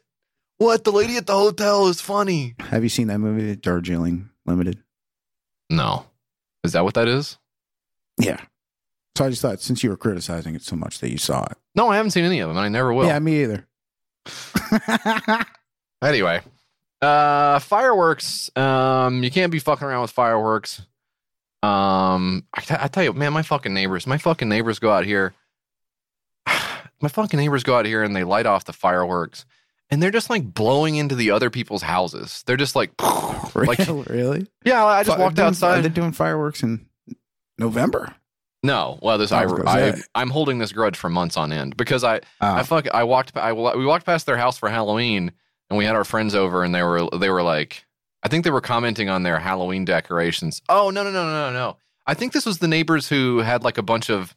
What? The lady at the hotel is funny. Have you seen that movie, Darjeeling Limited? No. Is that what that is? Yeah. So I just thought since you were criticizing it so much that you saw it. No, I haven't seen any of them. and I never will. Yeah, me either. [LAUGHS] Anyway, uh, fireworks. Um, you can't be fucking around with fireworks. Um, I, t- I tell you, man, my fucking neighbors, my fucking neighbors go out here. [SIGHS] My fucking neighbors go out here and they light off the fireworks, and they're just like blowing into the other people's houses. They're just like, [LAUGHS] like [LAUGHS] really? yeah. I just Fi- walked doing- outside. They're doing fireworks in November. No, well, this I I, I. I'm holding this grudge for months on end because I Oh. I fuck I walked I we walked past their house for Halloween and we had our friends over and they were they were like I think they were commenting on their Halloween decorations. Oh no no no no no no! I think this was the neighbors who had like a bunch of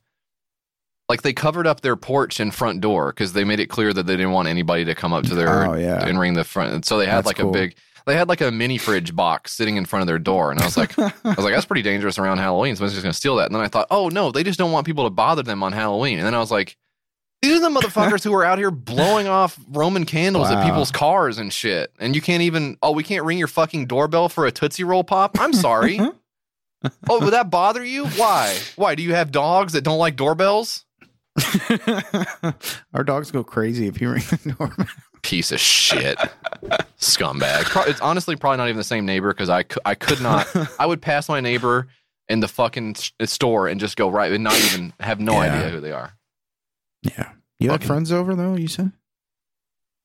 like they covered up their porch and front door because they made it clear that they didn't want anybody to come up to their Oh, yeah. and ring the front. And so they had That's like cool. a big they had like a mini fridge box sitting in front of their door, and I was like, [LAUGHS] I was like, that's pretty dangerous around Halloween. Someone's just gonna steal that. And then I thought, oh no, they just don't want people to bother them on Halloween. And then I was like, these are the motherfuckers who are out here blowing [LAUGHS] off Roman candles at people's cars and shit. And you can't even, oh, we can't ring your fucking doorbell for a Tootsie Roll pop? I'm sorry. [LAUGHS] oh, would that bother you? Why? Why? Do you have dogs that don't like doorbells? Our dogs go crazy if you ring the doorbell. Piece of shit. Scumbag. Pro- It's honestly probably not even the same neighbor because I, cou- I could not, [LAUGHS] I would pass my neighbor in the fucking s- store and just go right and not even have no Yeah. idea who they are. Yeah. You had friends over though. You said.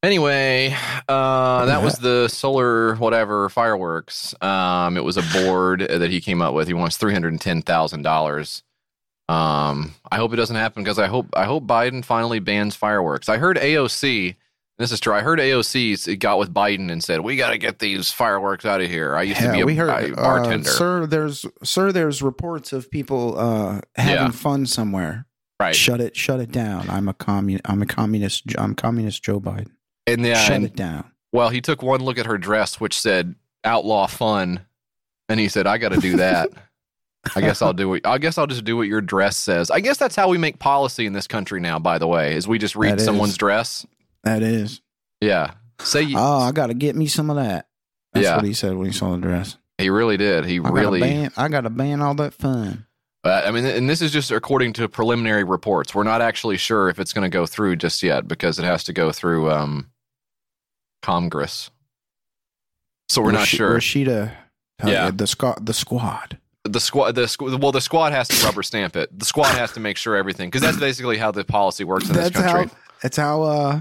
Anyway, uh, that was the solar whatever fireworks. Um, it was a board that he came up with. He wants three hundred and ten thousand dollars. Um, I hope it doesn't happen because I hope I hope Biden finally bans fireworks. I heard AOC. This is true. I heard AOC got with Biden and said we got to get these fireworks out of here. I used to be Yeah, a, heard, a uh, bartender. sir. There's sir. There's reports of people uh, having Yeah. fun somewhere. Right. Shut it. Shut it down. I'm a commun. I'm a communist. I'm communist. Joe Biden. and yeah, Shut and- it down. Well, he took one look at her dress, which said "outlaw fun," and he said, "I got to do that." [LAUGHS] I guess I'll do it. I guess I'll just do what your dress says. I guess that's how we make policy in this country now. By the way, is we just read That is. someone's dress. That is. Yeah. Say you, Oh, I got to get me some of that. That's Yeah. what he said when he saw the dress. he really did. He I really. Gotta ban, I got to ban all that fun. Uh, I mean, and this is just according to preliminary reports. We're not actually sure if it's going to go through just yet because it has to go through um, Congress. So we're not sure. Rashida. uh, Yeah. The squad. The squad. the squad, the squ- well, the squad has to rubber stamp it. The squad has to make sure everything because that's basically how the policy works in this That's country. how. That's how. Uh,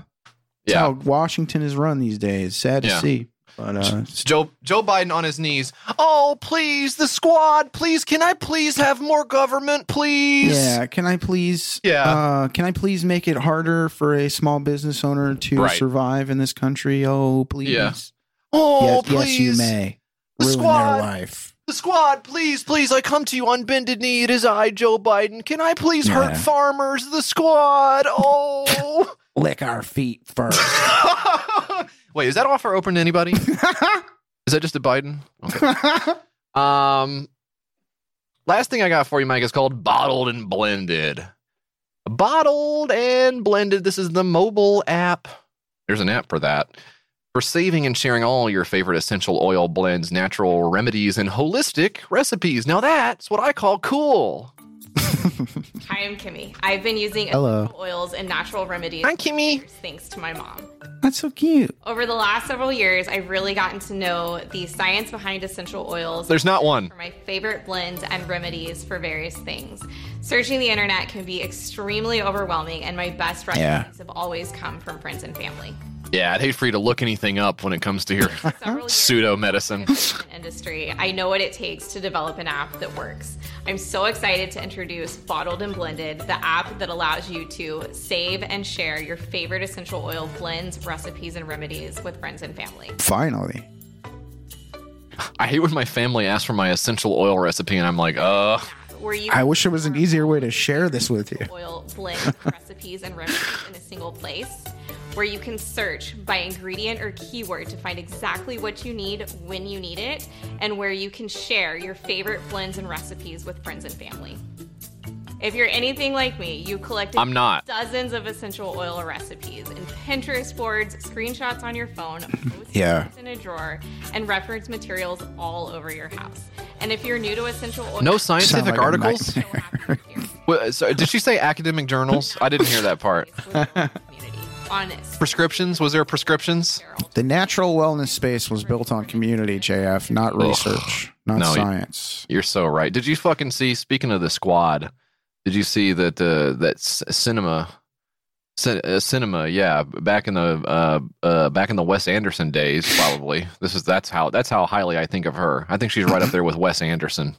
Yeah. how Washington is run these days. Sad to Yeah. see. But uh, Joe Joe Biden on his knees. Oh, please, the squad. Please, can I please have more government, please? yeah, can I please? Yeah. Uh, can I please make it harder for a small business owner to Right. survive in this country? Oh, please. Yeah. Oh, yes, please. yes, you may The ruin squad. their life. The squad, please, please, I come to you on bended knee. It is I, Joe Biden. Can I please Yeah. hurt farmers? The squad. Oh. [LAUGHS] Lick our feet first. [LAUGHS] Wait, is that offer open to anybody? [LAUGHS] is that just a Biden? Okay. um, last thing I got for you, Mike, is called Bottled and Blended. Bottled and Blended. This is the mobile app. There's an app for that. For saving and sharing all your favorite essential oil blends, natural remedies, and holistic recipes. Now that's what I call cool. Hi, I'm Kimmy. I've been using Hello. essential oils and natural remedies. Hi, Kimmy. Thanks to my mom. That's so cute. Over the last several years, I've really gotten to know the science behind essential oils. There's not one. For my favorite blends and remedies for various things. Searching the internet can be extremely overwhelming, and my best recipes Yeah. have always come from friends and family. Yeah, I'd hate for you to look anything up when it comes to your [LAUGHS] pseudo medicine. [LAUGHS] industry, I know what it takes to develop an app that works. I'm so excited to introduce Bottled and Blended, the app that allows you to save and share your favorite essential oil blends, recipes, and remedies with friends and family. Finally. I hate when my family asks for my essential oil recipe, and I'm like, uh. Where you I wish there was an easier way to share this with you. oil blends, [LAUGHS] recipes, and remedies in a single place. Where you can search by ingredient or keyword to find exactly what you need when you need it, and where you can share your favorite blends and recipes with friends and family. If you're anything like me, you collected I'm not. dozens of essential oil recipes in Pinterest boards, screenshots on your phone, [LAUGHS] Yeah. in a drawer, and reference materials all over your house. And if you're new to essential oil, No scientific like articles? [LAUGHS] [LAUGHS] Well, sorry, did she say academic journals? I didn't hear that part. on Prescriptions? Was there prescriptions? The natural wellness space was built on community, JF, not Ugh. research, not No, science. You're so right. Did you fucking see? Speaking of the squad, did you see that uh, that Sinema, uh, Sinema? Yeah, back in the uh, uh, back in the Wes Anderson days, probably. [LAUGHS] This is that's how that's how highly I think of her. I think she's right up there with Wes Anderson.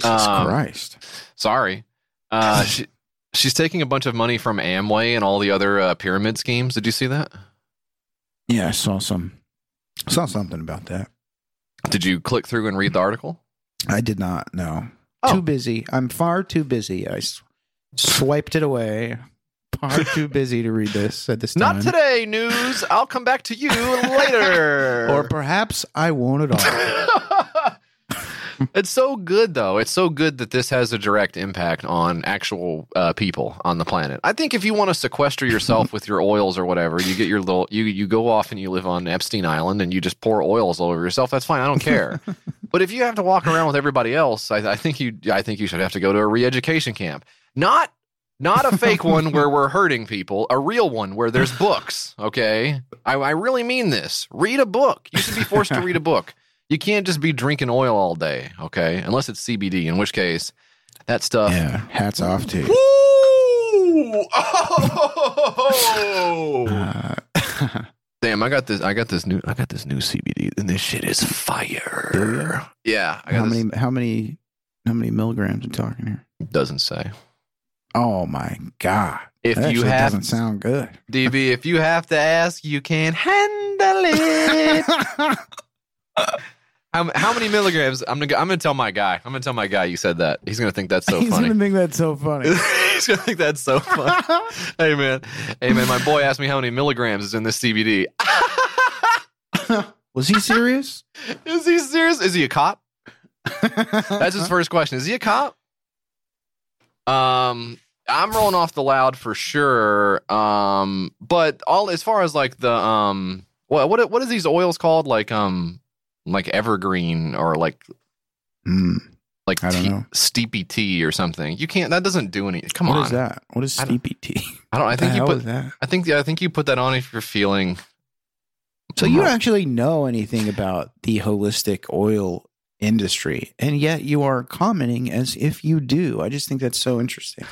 Jesus Um, Christ. Sorry, uh, [LAUGHS] she, she's taking a bunch of money from Amway and all the other uh, pyramid schemes. Did you see that? Yeah, I saw some saw something about that. Did you click through and read the article? I did not. No. Oh. Too busy. I'm far too busy. I s- swiped it away. Far too [LAUGHS] busy to read this at this time. Not today, news. I'll come back to you [LAUGHS] later. Or perhaps I won't at all. [LAUGHS] it's so good though it's so good that this has a direct impact on actual uh, people on the planet i think if you want to sequester yourself with your oils or whatever you get your little you you go off and you live on epstein island and you just pour oils all over yourself that's fine i don't care [LAUGHS] but if you have to walk around with everybody else i, I think you i think you should have to go to a re-education camp not not a fake [LAUGHS] one where we're hurting people, a real one where there's books. Okay. I, I really mean this. Read a book. You should be forced to read a book. You can't just be drinking oil all day. Okay. Unless it's CBD, in which case that stuff. Yeah. Hats off to you. Woo! [LAUGHS] Uh, oh! [LAUGHS] Damn, I got this. I got this new. I got this new CBD, and this shit is fire. Yeah, I got How this. many how many how many milligrams are we talking here? Doesn't say. Oh my god. If that you have- doesn't sound good. DB, if you have to ask, you can handle it. [LAUGHS] how, how many milligrams? I'm gonna I'm gonna tell my guy. I'm gonna tell my guy you said that. He's gonna think that's so funny. [LAUGHS] He's funny. gonna think that's so funny. [LAUGHS] He's gonna think that's so funny. [LAUGHS] hey man, hey man, my boy asked me how many milligrams is in this CBD. Was he serious? Is he serious? Is he a cop? That's his first question. Is he a cop? Um, I'm rolling off the loud for sure. Um, but all as far as like the um, what what what is these oils called? Like um, like evergreen or like like Hmm. I don't tea- know. steepy tea or something. You can't. That doesn't do anything. Come What on. What is that? What is steepy tea? [LAUGHS] I don't. I think you put that? I think yeah, I think you put that on if you're feeling. So you don't actually know anything about the holistic oil industry, and yet you are commenting as if you do. I just think that's so interesting.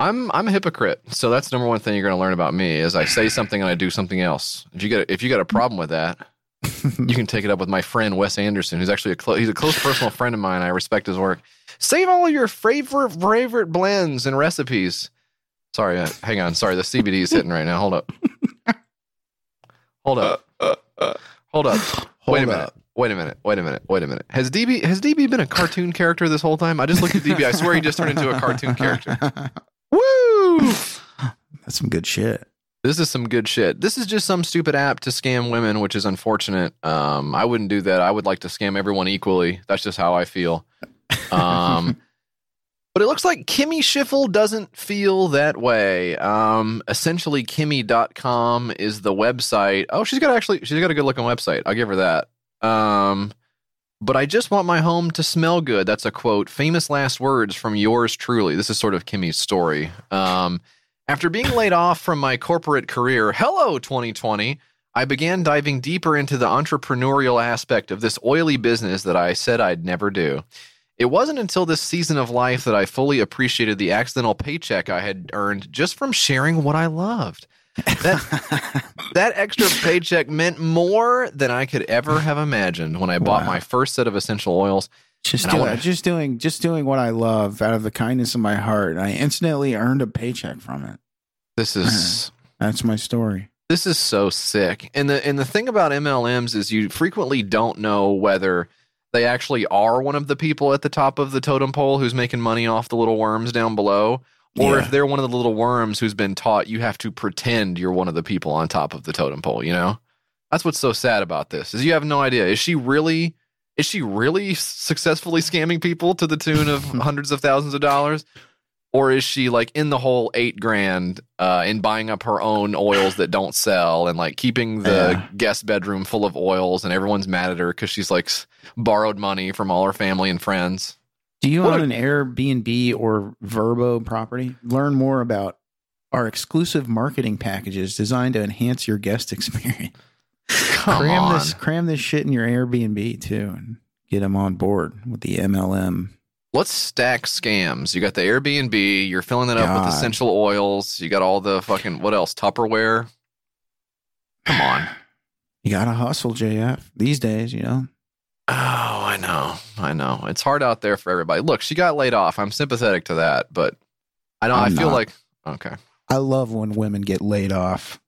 I'm I'm a hypocrite. So that's the number one thing you're going to learn about me is I say something and I do something else. If you get if you got a problem with that, you can take it up with my friend Wes Anderson, who's actually a clo- he's a close personal friend of mine. I respect his work. Save all your favorite favorite blends and recipes. Sorry, uh, hang on. Sorry, the CBD is hitting right now. Hold up. Hold up. Hold up. Hold Wait a minute. up. Wait a minute. Wait a minute. Wait a minute. Has DB has DB been a cartoon character this whole time? I just looked at DB. I swear he just turned into a cartoon character. [LAUGHS] Woo! That's some good shit. This is some good shit. This is just some stupid app to scam women, which is unfortunate. Um, I wouldn't do that. I would like to scam everyone equally. That's just how I feel. Um, [LAUGHS] but it looks like Kimmy Schiffel doesn't feel that way. Um, essentially, Kimmy.com is the website. Oh, she's got actually, she's got a good looking website. I'll give her that. Um, but I just want my home to smell good. That's a quote. Famous last words from yours truly. This is sort of Kimmy's story. Um, after being laid off from my corporate career, hello 2020, I began diving deeper into the entrepreneurial aspect of this oily business that I said I'd never do. It wasn't until this season of life that I fully appreciated the accidental paycheck I had earned just from sharing what I loved. That, [LAUGHS] that extra paycheck meant more than I could ever have imagined when I bought Wow. my first set of essential oils. Just do, wanna- just doing just doing what I love out of the kindness of my heart. and I instantly earned a paycheck from it. This is [CLEARS THROAT] That's my story. This is so sick. And the and the thing about MLMs is you frequently don't know whether they actually are one of the people at the top of the totem pole who's making money off the little worms down below, or Yeah. if they're one of the little worms who's been taught you have to pretend you're one of the people on top of the totem pole, you know? That's what's so sad about this. Is you have no idea. Is she really is she really successfully scamming people to the tune of [LAUGHS] hundreds of thousands of dollars? or is she like in the whole eight grand uh in buying up her own oils that don't sell and like keeping the Yeah. guest bedroom full of oils and everyone's mad at her because she's like borrowed money from all her family and friends Do you What own a- an Airbnb or Vrbo property? Learn more about our exclusive marketing packages designed to enhance your guest [LAUGHS] experience. Come cram on. this cram this shit in your Airbnb too, and get them on board with the MLM. let's stack scams you got the airbnb you're filling it up with essential oils you got all the fucking what else tupperware come on You gotta hustle, JF. These days, you know. oh i know i know it's hard out there for everybody look she got laid off i'm sympathetic to that but i know i I'm feel not. like okay I love when women get laid off.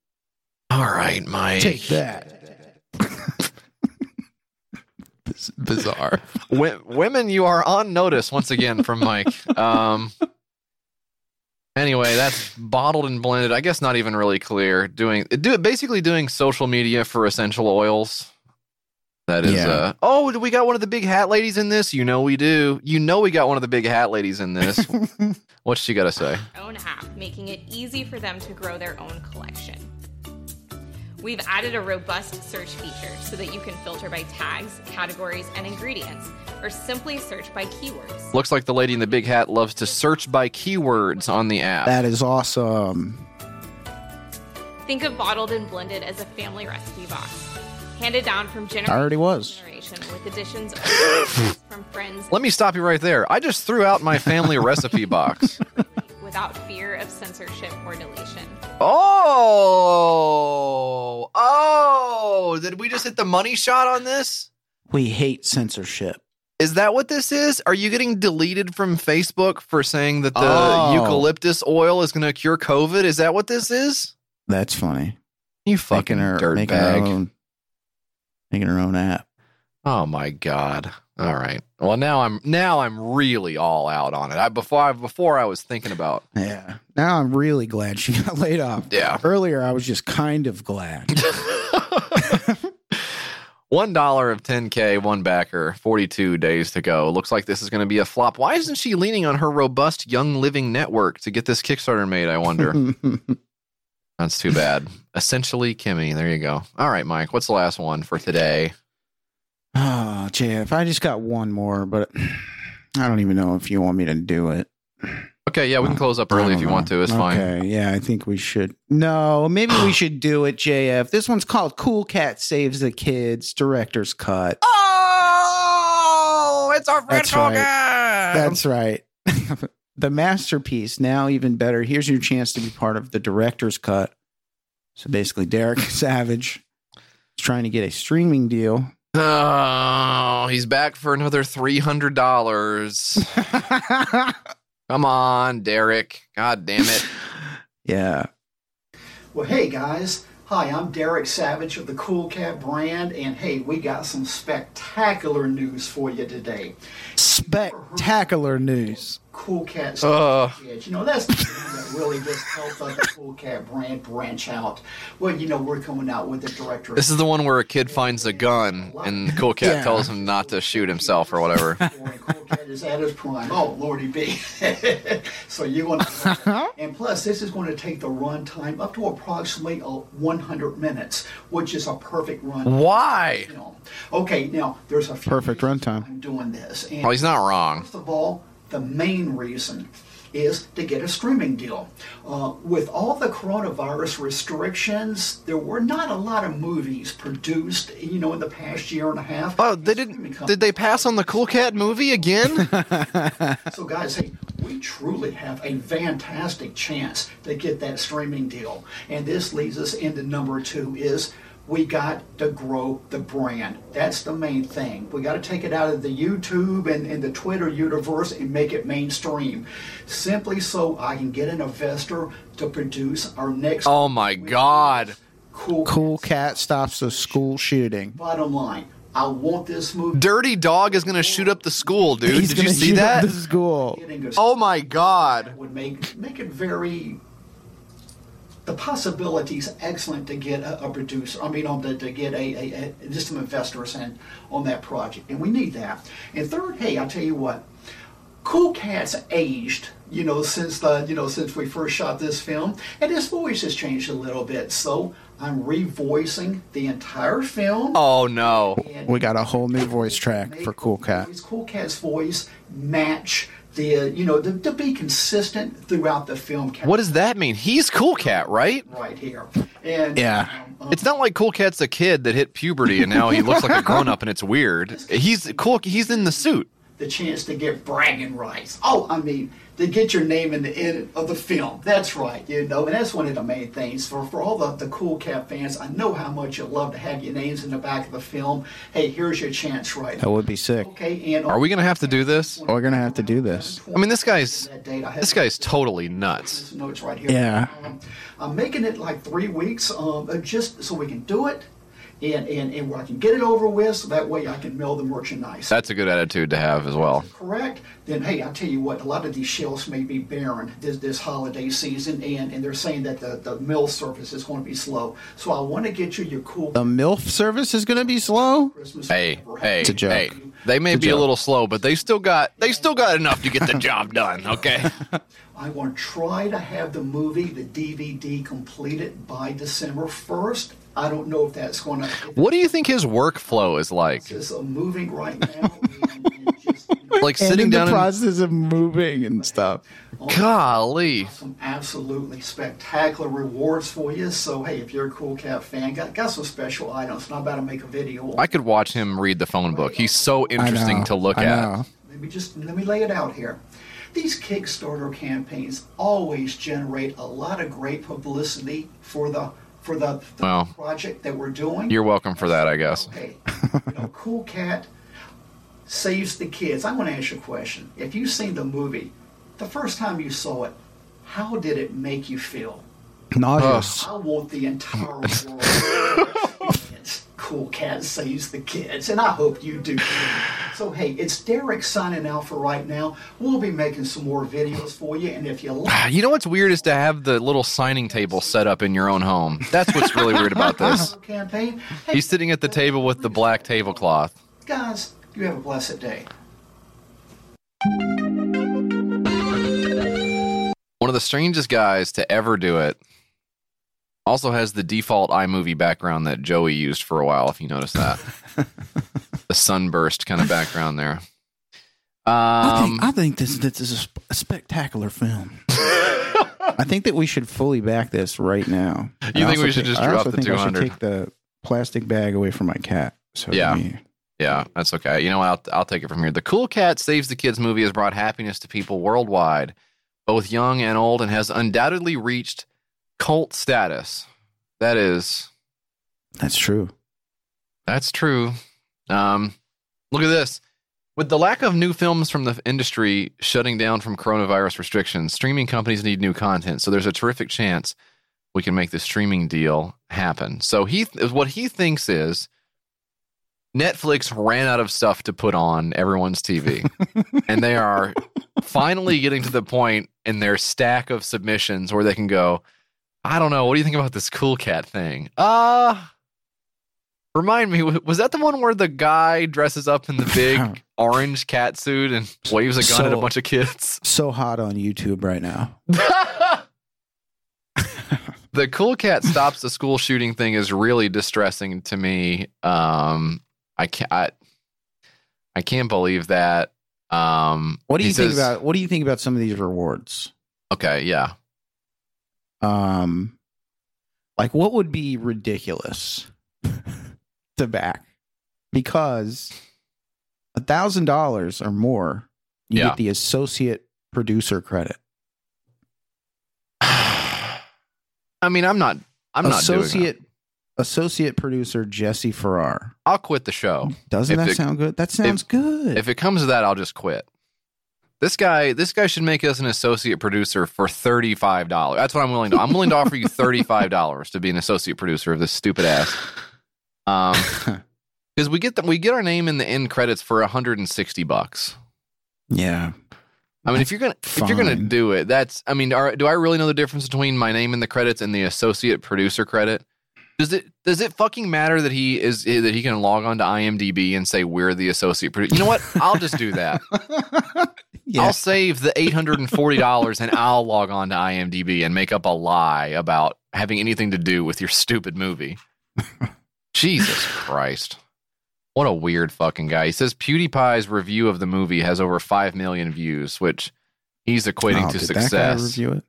All right mike Take that. [LAUGHS] Bizarre. Wo- women, you are on notice once again from Mike. Um. Anyway, that's bottled and blended. I guess not even really clear. Doing do basically doing social media for essential oils. That is. Yeah. Uh, oh, we got one of the big hat ladies in this? You know we do. You know we got one of the big hat ladies in this. [LAUGHS] What's she got to say? own app, making it easy for them to grow their own collection. We've added a robust search feature so that you can filter by tags, categories, and ingredients, or simply search by keywords. Looks like the lady in the big hat loves to search by keywords on the app. That is awesome. Think of bottled and blended as a family recipe box, handed down from generation I already to was. generation with additions [LAUGHS] from friends Let me stop you right there. I just threw out my family recipe box. [LAUGHS] without fear of censorship or deletion. Oh, oh! Did we just hit the money shot on this? We hate censorship. Is that what this is? Are you getting deleted from Facebook for saying that the Oh. eucalyptus oil is going to cure COVID? Is that what this is? That's funny. You fucking making her dirtbag. making her own making her own app. Oh my god! All right. Well, now I'm now I'm really all out on it. I before I, before I was thinking about Yeah. Now I'm really glad she got [LAUGHS] laid off. Yeah. Earlier I was just kind of glad. [LAUGHS] [LAUGHS] One dollar of 10k, one backer, 42 days to go. Looks like this is going to be a flop. Why isn't she leaning on her robust Young Living network to get this Kickstarter made? I wonder. That's too bad. Essentially, Kimmy. There you go. All right, Mike. What's the last one for today? Ah, oh, JF, I just got one more, but I don't even know if you want me to do it. Okay, yeah, we can uh, close up early if you want to. It's fine. Okay, yeah, I think we should. No, maybe we should do it, JF. This one's called Cool Cat Saves the Kids, Director's Cut. Oh, it's our friend That's right. That's right. [LAUGHS] the masterpiece. Now, even better. Here's your chance to be part of the director's cut. So basically, Derek [LAUGHS] Savage is trying to get a streaming deal. Oh, he's back for another three hundred dollars. [LAUGHS] Come on, Derek. God damn it. Yeah. Well, hey guys. Hi, I'm Derek Savage of the Cool Cat brand, and hey, we got some spectacular news for you today. Spectacular news. Cool Cat Ugh. Edge. You know, that's the thing that really just helped us, the Cool Cat brand branch out. Well, you know, we're coming out with the director. This is the one where a kid finds a gun and the cool cat Yeah. tells him not to shoot himself or whatever. cool Cat is at his prime. Oh, Lordy B. [LAUGHS] so you're going to, and plus, this is going to take the run time up to approximately uh, 100 minutes, which is a perfect run. Why? You know. Okay, now there's a few Perfect runtime. I'm doing this. And Oh, he's not wrong. First of all, the main reason is to get a streaming deal. Uh, with all the coronavirus restrictions, there were not a lot of movies produced, you know, in the past year and a half. Oh, they didn't. Did they pass on the Cool Cat movie again? [LAUGHS] So, guys, hey, we truly have a fantastic chance to get that streaming deal. And this leads us into number two is we got to grow the brand. That's the main thing. We got to take it out of the YouTube and, and the Twitter universe and make it mainstream. Simply so I can get an investor to produce our next oh my God. cool. Cool Cat stops the school shooting. Bottom line, I want this movie. Dirty Dog is going to shoot up the school, dude. He's Did you gonna see shoot up that? the school. Oh my God. would make make it very the possibilities excellent to get a, a producer. I mean, on the, to get a, a, a just some investors in on that project, and we need that. And third, hey, I'll tell you what, Cool Cat's aged. You know, since the you know since we first shot this film, and his voice has changed a little bit. So I'm revoicing the entire film. Oh no. We got a whole new voice track for Cool Cat. His Cool Cat's voice match the uh, you know to, to be consistent throughout the film. What does that mean? He's Cool Cat, right? right here. And Yeah. It's not like Cool Cat's a kid that hit puberty and now he [LAUGHS] looks like a grown up and it's weird. He's cool. He's in the suit. the chance to get bragging rights. Oh, I mean, to get your name in the end of the film. That's right, you know, and that's one of the main things for for all the, the Cool Cat fans. I know how much you love to have your names in the back of the film. Hey, here's your chance, right? That would be sick. Okay, and Are we gonna have to do this? We're gonna have to do this. I mean, this guy's this guy's totally nuts. notes right here. Yeah. Um, I'm making it like three weeks, um, uh, just so we can do it, and and and where I can get it over with, so that way I can mail the merchandise. That's a good attitude to have as well. correct, then hey, I tell you what, a lot of these shelves may be barren this, this holiday season, and, and they're saying that the, the mill service is going to be slow. So I want to get you your cool The MILF service is gonna be slow. Hey, hey, It's a joke. hey. They may It's a be a little slow, but they still got they still got enough to get the job done. Okay. [LAUGHS] I want to try to have the movie, the DVD, completed by December 1st. I don't know if that's going to. What do you think his workflow is like? It's uh, moving right now. [LAUGHS] Like and sitting in down the and process of moving and stuff. golly. some absolutely spectacular rewards for you. So hey, if you're a Cool Cat fan, got got some special items. Not about to make a video. I could watch him read the phone book. He's so interesting know, to look at. Let me just let me lay it out here. These Kickstarter campaigns always generate a lot of great publicity for the for the, the Well, project that we're doing. You're welcome for that, I guess. Hey, you know, Cool Cat saves the kids. I want to ask you a question. If you've seen the movie, the first time you saw it, how did it make you feel? Nauseous. I want the entire [LAUGHS] world to experience Cool Cat saves the kids, and I hope you do. too. so hey, it's Derek signing out for right now. We'll be making some more videos for you, and if you like. [SIGHS] You know what's weird is to have the little signing table set up in your own home. That's what's really weird about [LAUGHS] this. campaign, hey He's sitting at the table with the black tablecloth. guys, you have a blessed day. One of the strangest guys to ever do it. Also has the default iMovie background that Joey used for a while, if you notice that. [LAUGHS] the sunburst kind of background there. I Um, think, I think this this is a, sp- a spectacular film. [LAUGHS] I think that we should fully back this right now. You I think we also should just I drop also the think I should 200? take the plastic bag away from my cat. So Yeah. me- Yeah, that's okay. You know what? I'll, I'll take it from here. The Cool Cat Saves the Kids movie has brought happiness to people worldwide, both young and old, and has undoubtedly reached cult status. That is, that's true. that's true. Um, look at this. With the lack of new films from the industry shutting down from coronavirus restrictions, streaming companies need new content. So there's a terrific chance we can make the streaming deal happen. So he, what he thinks is Netflix ran out of stuff to put on everyone's TV, [LAUGHS] and they are finally getting to the point in their stack of submissions where they can go, I don't know, what do you think about this cool cat thing? Uh remind me, was that the one where the guy dresses up in the big [CLEARS THROAT] orange cat suit and waves a gun at a bunch of kids? [LAUGHS] So hot on YouTube right now. [LAUGHS] the cool cat stops the school shooting thing is really distressing to me. Um, I can't. I, I can't believe that. Um, What do you think says- about what do you think about some of these rewards? Okay, yeah. Um like what would be ridiculous [LAUGHS] to back? Because a thousand dollars or more, you Yeah. get the associate producer credit. [SIGHS] I mean, I'm not. I'm not associate associate producer Jesse Farrar. I'll quit the show. Doesn't If that it- sound good? That sounds good. If it comes to that, I'll just quit. This guy, this guy should make us an associate producer for thirty five dollars. That's what I'm willing to. I'm willing to offer you thirty five dollars to be an associate producer of this stupid ass. Um, [LAUGHS] because we get the, we get our name in the end credits for hundred and sixty bucks. yeah. I mean, if you're gonna if you're gonna do it, that's. I mean, are, do I really know the difference between my name in the credits and the associate producer credit? Does it does it fucking matter that he is that he can log on to IMDb and say we're the associate producer? You know what? I'll just do that. [LAUGHS] I'll save the eight hundred and forty dollars and I'll log on to IMDb and make up a lie about having anything to do with your stupid movie. [LAUGHS] Jesus Christ. What a weird fucking guy. He says PewDiePie's review of the movie has over 5 million views, which he's equating Oh, to did that guy success. review it?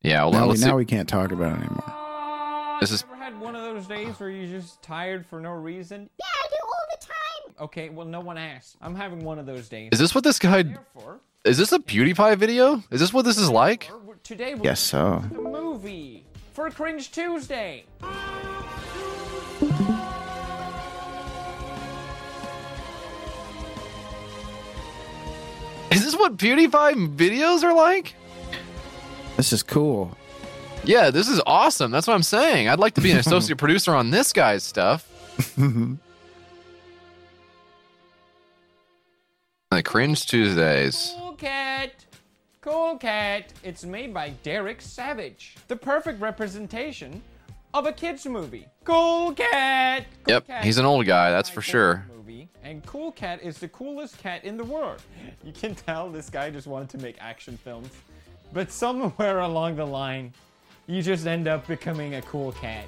Yeah, well, now, we, now we can't talk about it anymore. This is one of those days where you're just tired for no reason? Yeah, I do all the time. Okay, well, no one asked. I'm having one of those days. Is this what this guy Is this a PewDiePie video? Is this what this is like? Today we're Guess so. the movie for Cringe Tuesday. Is this what PewDiePie videos are like? This is cool. Yeah, this is awesome. That's what I'm saying. I'd like to be an [LAUGHS] associate producer on this guy's stuff. [LAUGHS] The Cringe Tuesdays. Cool Cat. Cool Cat. It's made by Derek Savage. The perfect representation of a kids movie. Cool Cat. Cool Yep, Cat he's an old guy, that's for sure. movie, and Cool Cat is the coolest cat in the world. [LAUGHS] You can tell this guy just wanted to make action films, but somewhere along the line, you just end up becoming a cool cat.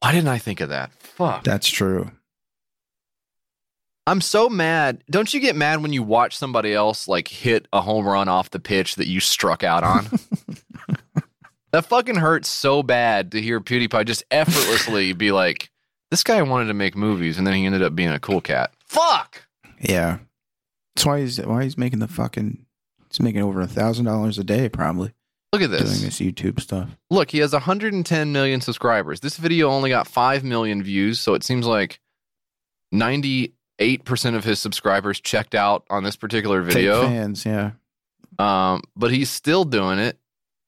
Why didn't I think of that? Fuck. That's true. I'm so mad. Don't you get mad when you watch somebody else like hit a home run off the pitch that you struck out on? [LAUGHS] that fucking hurts so bad to hear PewDiePie just effortlessly be like, this guy wanted to make movies and then he ended up being a cool cat. Fuck. Yeah. That's why he's why he's making the fucking he's making over a thousand dollars a day probably. Look at this. Doing this YouTube stuff. Look, he has 110 million subscribers. This video only got 5 million views, so it seems like 98% of his subscribers checked out on this particular Fake video. fans, yeah. Um, but he's still doing it.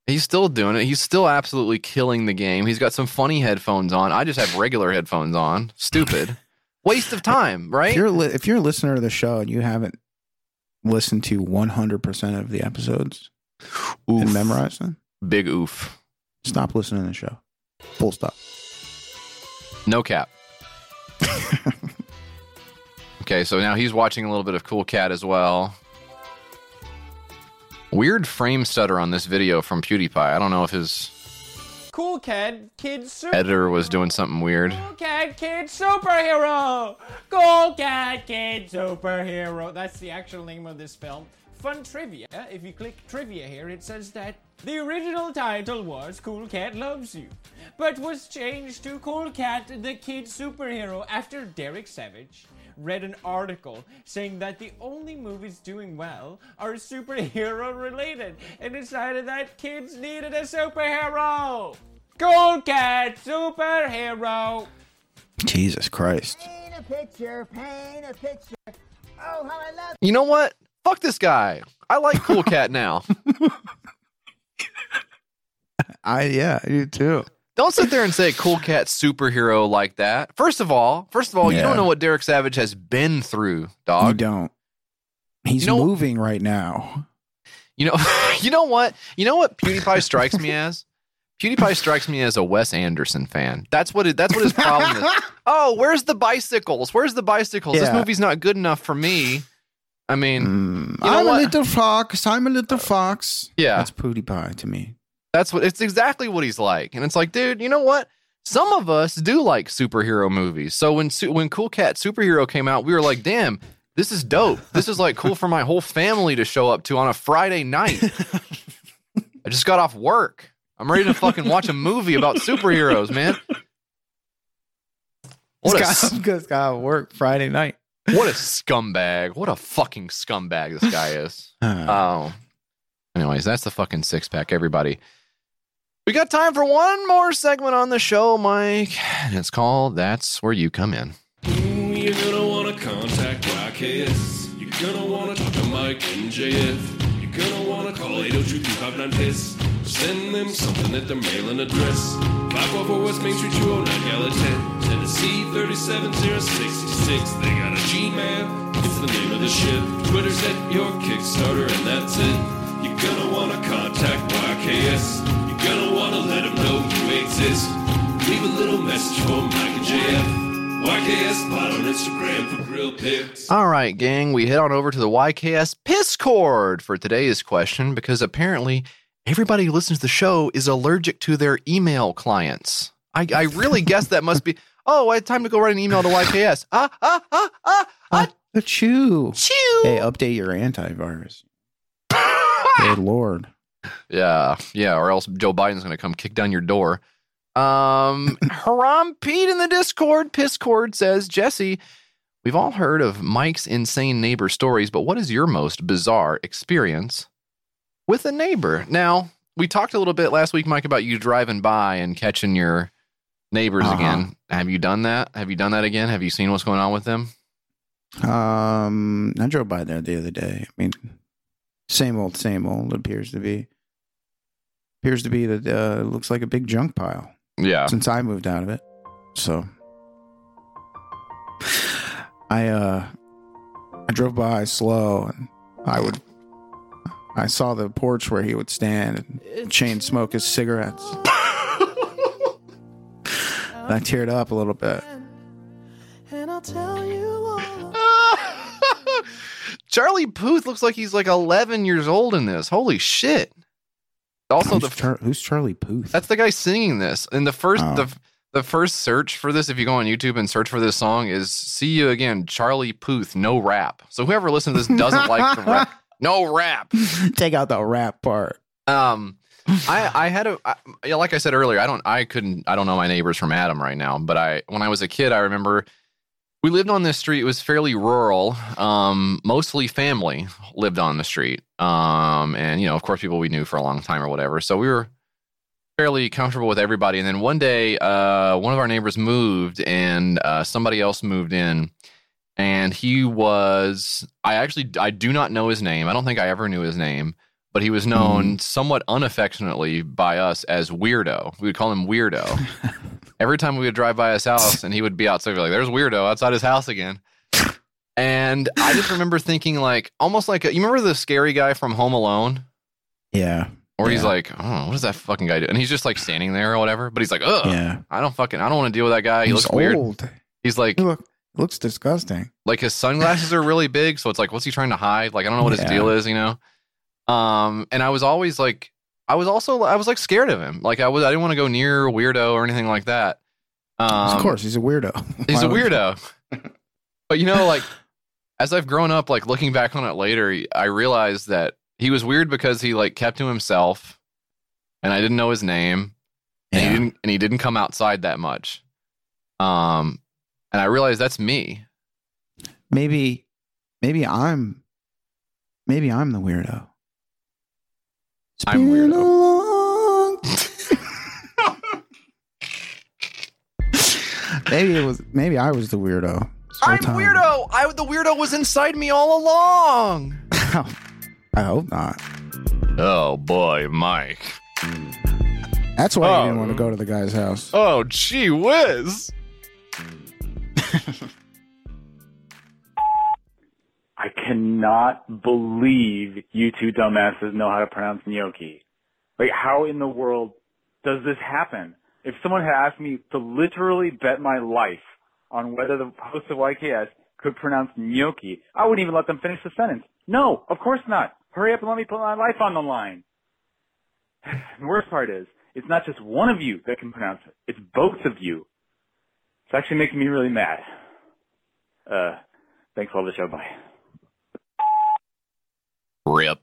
He's still doing it. He's still absolutely killing the game. He's got some funny headphones on. I just have regular headphones on. Stupid. [LAUGHS] Waste of time, right? If you're li- if you're a listener to the show and you haven't listened to 100% of the episodes and memorized them, Big oof. stop listening to the show. Full stop. No cap. [LAUGHS] okay, so now he's watching a little bit of Cool Cat as well. Weird frame stutter on this video from PewDiePie. I don't know if his Cool Cat Kid Super. editor was doing something weird. Cool Cat Kid Superhero! Cool Cat Kid Superhero! That's the actual name of this film. Fun trivia if you click trivia here, it says that the original title was Cool Cat Loves You, but was changed to Cool Cat the Kid Superhero after Derek Savage read an article saying that the only movies doing well are superhero related and decided that kids needed a superhero. Cool Cat Superhero! Jesus Christ. Paint a picture, paint a picture. Oh, how I love You know what? Fuck this guy. I like Cool [LAUGHS] Cat now. I yeah, you too. Don't sit there and say Cool Cat superhero like that. First of all, first of all, you don't know what Derek Savage has been through, dog. You don't. He's You know- moving right now. You know, [LAUGHS] you know what? You know what PewDiePie strikes me as? PewDiePie strikes me as a Wes Anderson fan. That's what it, that's what his problem is. [LAUGHS] Oh, where's the bicycles? Where's the bicycles? This movie's not good enough for me. I mean, mm, you know I'm what? a little fox. I'm a little fox. Yeah. That's PewDiePie to me. That's what it's exactly what he's like. And it's like, dude, you know what? Some of us do like superhero movies. So when when Cool Cat Superhero came out, we were like, damn, this is dope. This is like cool for my whole family to show up to on a Friday night. I just got off work. I'm ready to fucking watch a movie about superheroes, man. What a, This s- [LAUGHS] guy just got work Friday night. What a scumbag. What a fucking scumbag this guy is. [LAUGHS] Oh. Anyways, that's the fucking six pack, everybody. We got time for one more segment on the show, Mike. And it's called That's Where You Come In. You're gonna wanna contact YKS. You're gonna wanna talk to Mike and JF. You're gonna wanna call 802 piss Send them something at their mailing address. 544 West Main Street, 209 Gallatin, Tennessee 37066. They got a Gmail, it's the name of the ship. Twitter's at your Kickstarter, and that's it. You're gonna wanna contact YKS. You're gonna wanna let them know you exist. Leave a little message for Mike and JF. YKS Pod on Instagram for grill pics. All right, gang, we head on over to the YKS Piscord for today's question because apparently everybody who listens to the show is allergic to their email clients. I, I really [LAUGHS] guess that must be. Oh, I had time to go write an email to YKS. Ah, ah, ah, ah, ah. The chew. Chew. Hey, update your antivirus. [LAUGHS] Good lord. Yeah, yeah, or else Joe Biden's going to come kick down your door. Um, [LAUGHS] Haram Pete in the Discord, Piscord says, Jesse, we've all heard of Mike's insane neighbor stories, but what is your most bizarre experience with a neighbor? Now, we talked a little bit last week, Mike, about you driving by and catching your neighbors Uh-huh. again. Have you done that? Have you done that again? Have you seen what's going on with them? Um, I drove by there the other day. I mean, same old, same old. Appears to be. Appears to be that uh, looks like a big junk pile. Yeah. Since I moved out of it, so I uh, I drove by slow, and I would. I saw the porch where he would stand and chain smoke his cigarettes. [LAUGHS] I teared up a little bit. And I'll tell you all. [LAUGHS] Charlie Puth looks like he's like 11 years old in this. Holy shit. Also, who's, the Char- who's Charlie Puth? That's the guy singing this. And the first Oh. the the first search for this, if you go on YouTube and search for this song, is "See You Again." Charlie Puth, no rap. So whoever listens to this doesn't like the rap. [LAUGHS] No rap. [LAUGHS] Take out the rap part. Um, I I had a I, yeah, like I said earlier, I don't I couldn't I don't know my neighbors from Adam right now, but I when I was a kid, I remember we lived on this street. It was fairly rural. Um, mostly family lived on the street. Um, and you know, of course, people we knew for a long time or whatever. So we were fairly comfortable with everybody. And then one day, uh, one of our neighbors moved, and uh, somebody else moved in. And he was, I actually, I do not know his name. I don't think I ever knew his name, but he was known somewhat unaffectionately by us as Weirdo. We would call him Weirdo. [LAUGHS] Every time we would drive by his house and he would be outside, we'd be like, there's Weirdo outside his house again. And I just remember thinking, like, almost like, a, you remember the scary guy from Home Alone? Yeah. Or he's like, oh, what does that fucking guy do? And he's just like standing there or whatever. But he's like, ugh, Yeah. I don't fucking, I don't want to deal with that guy. He He's looks weird. He's like, Look, looks disgusting. like his sunglasses are really [LAUGHS] big, so it's like, what's he trying to hide? Like, I don't know what his deal is, you know. Um, and I was always like, I was also, I was like scared of him. Like, I was, I didn't want to go near weirdo or anything like that. Um, of course, he's a weirdo. [LAUGHS] he's a weirdo. [LAUGHS] but you know, like, as I've grown up, like looking back on it later, I realized that he was weird because he like kept to himself, and I didn't know his name, and he didn't, and he didn't come outside that much. Um, and I realized that's me. Maybe, maybe I'm, maybe I'm the weirdo. I'm weirdo. [LAUGHS] maybe it was. Maybe I was the weirdo. I'm time. weirdo. I the weirdo was inside me all along. [LAUGHS] I hope not. Oh boy, Mike. That's why Oh. you didn't want to oh. go to the guy's house. Oh gee whiz. [LAUGHS] I cannot believe you two dumbasses know how to pronounce gnocchi. Like, how in the world does this happen? If someone had asked me to literally bet my life on whether the host of YKS could pronounce gnocchi, I wouldn't even let them finish the sentence. No, of course not. Hurry up and let me put my life on the line. [SIGHS] The worst part is, it's not just one of you that can pronounce it. It's both of you. It's actually making me really mad. Uh, thanks for all the show. Bye. Rip.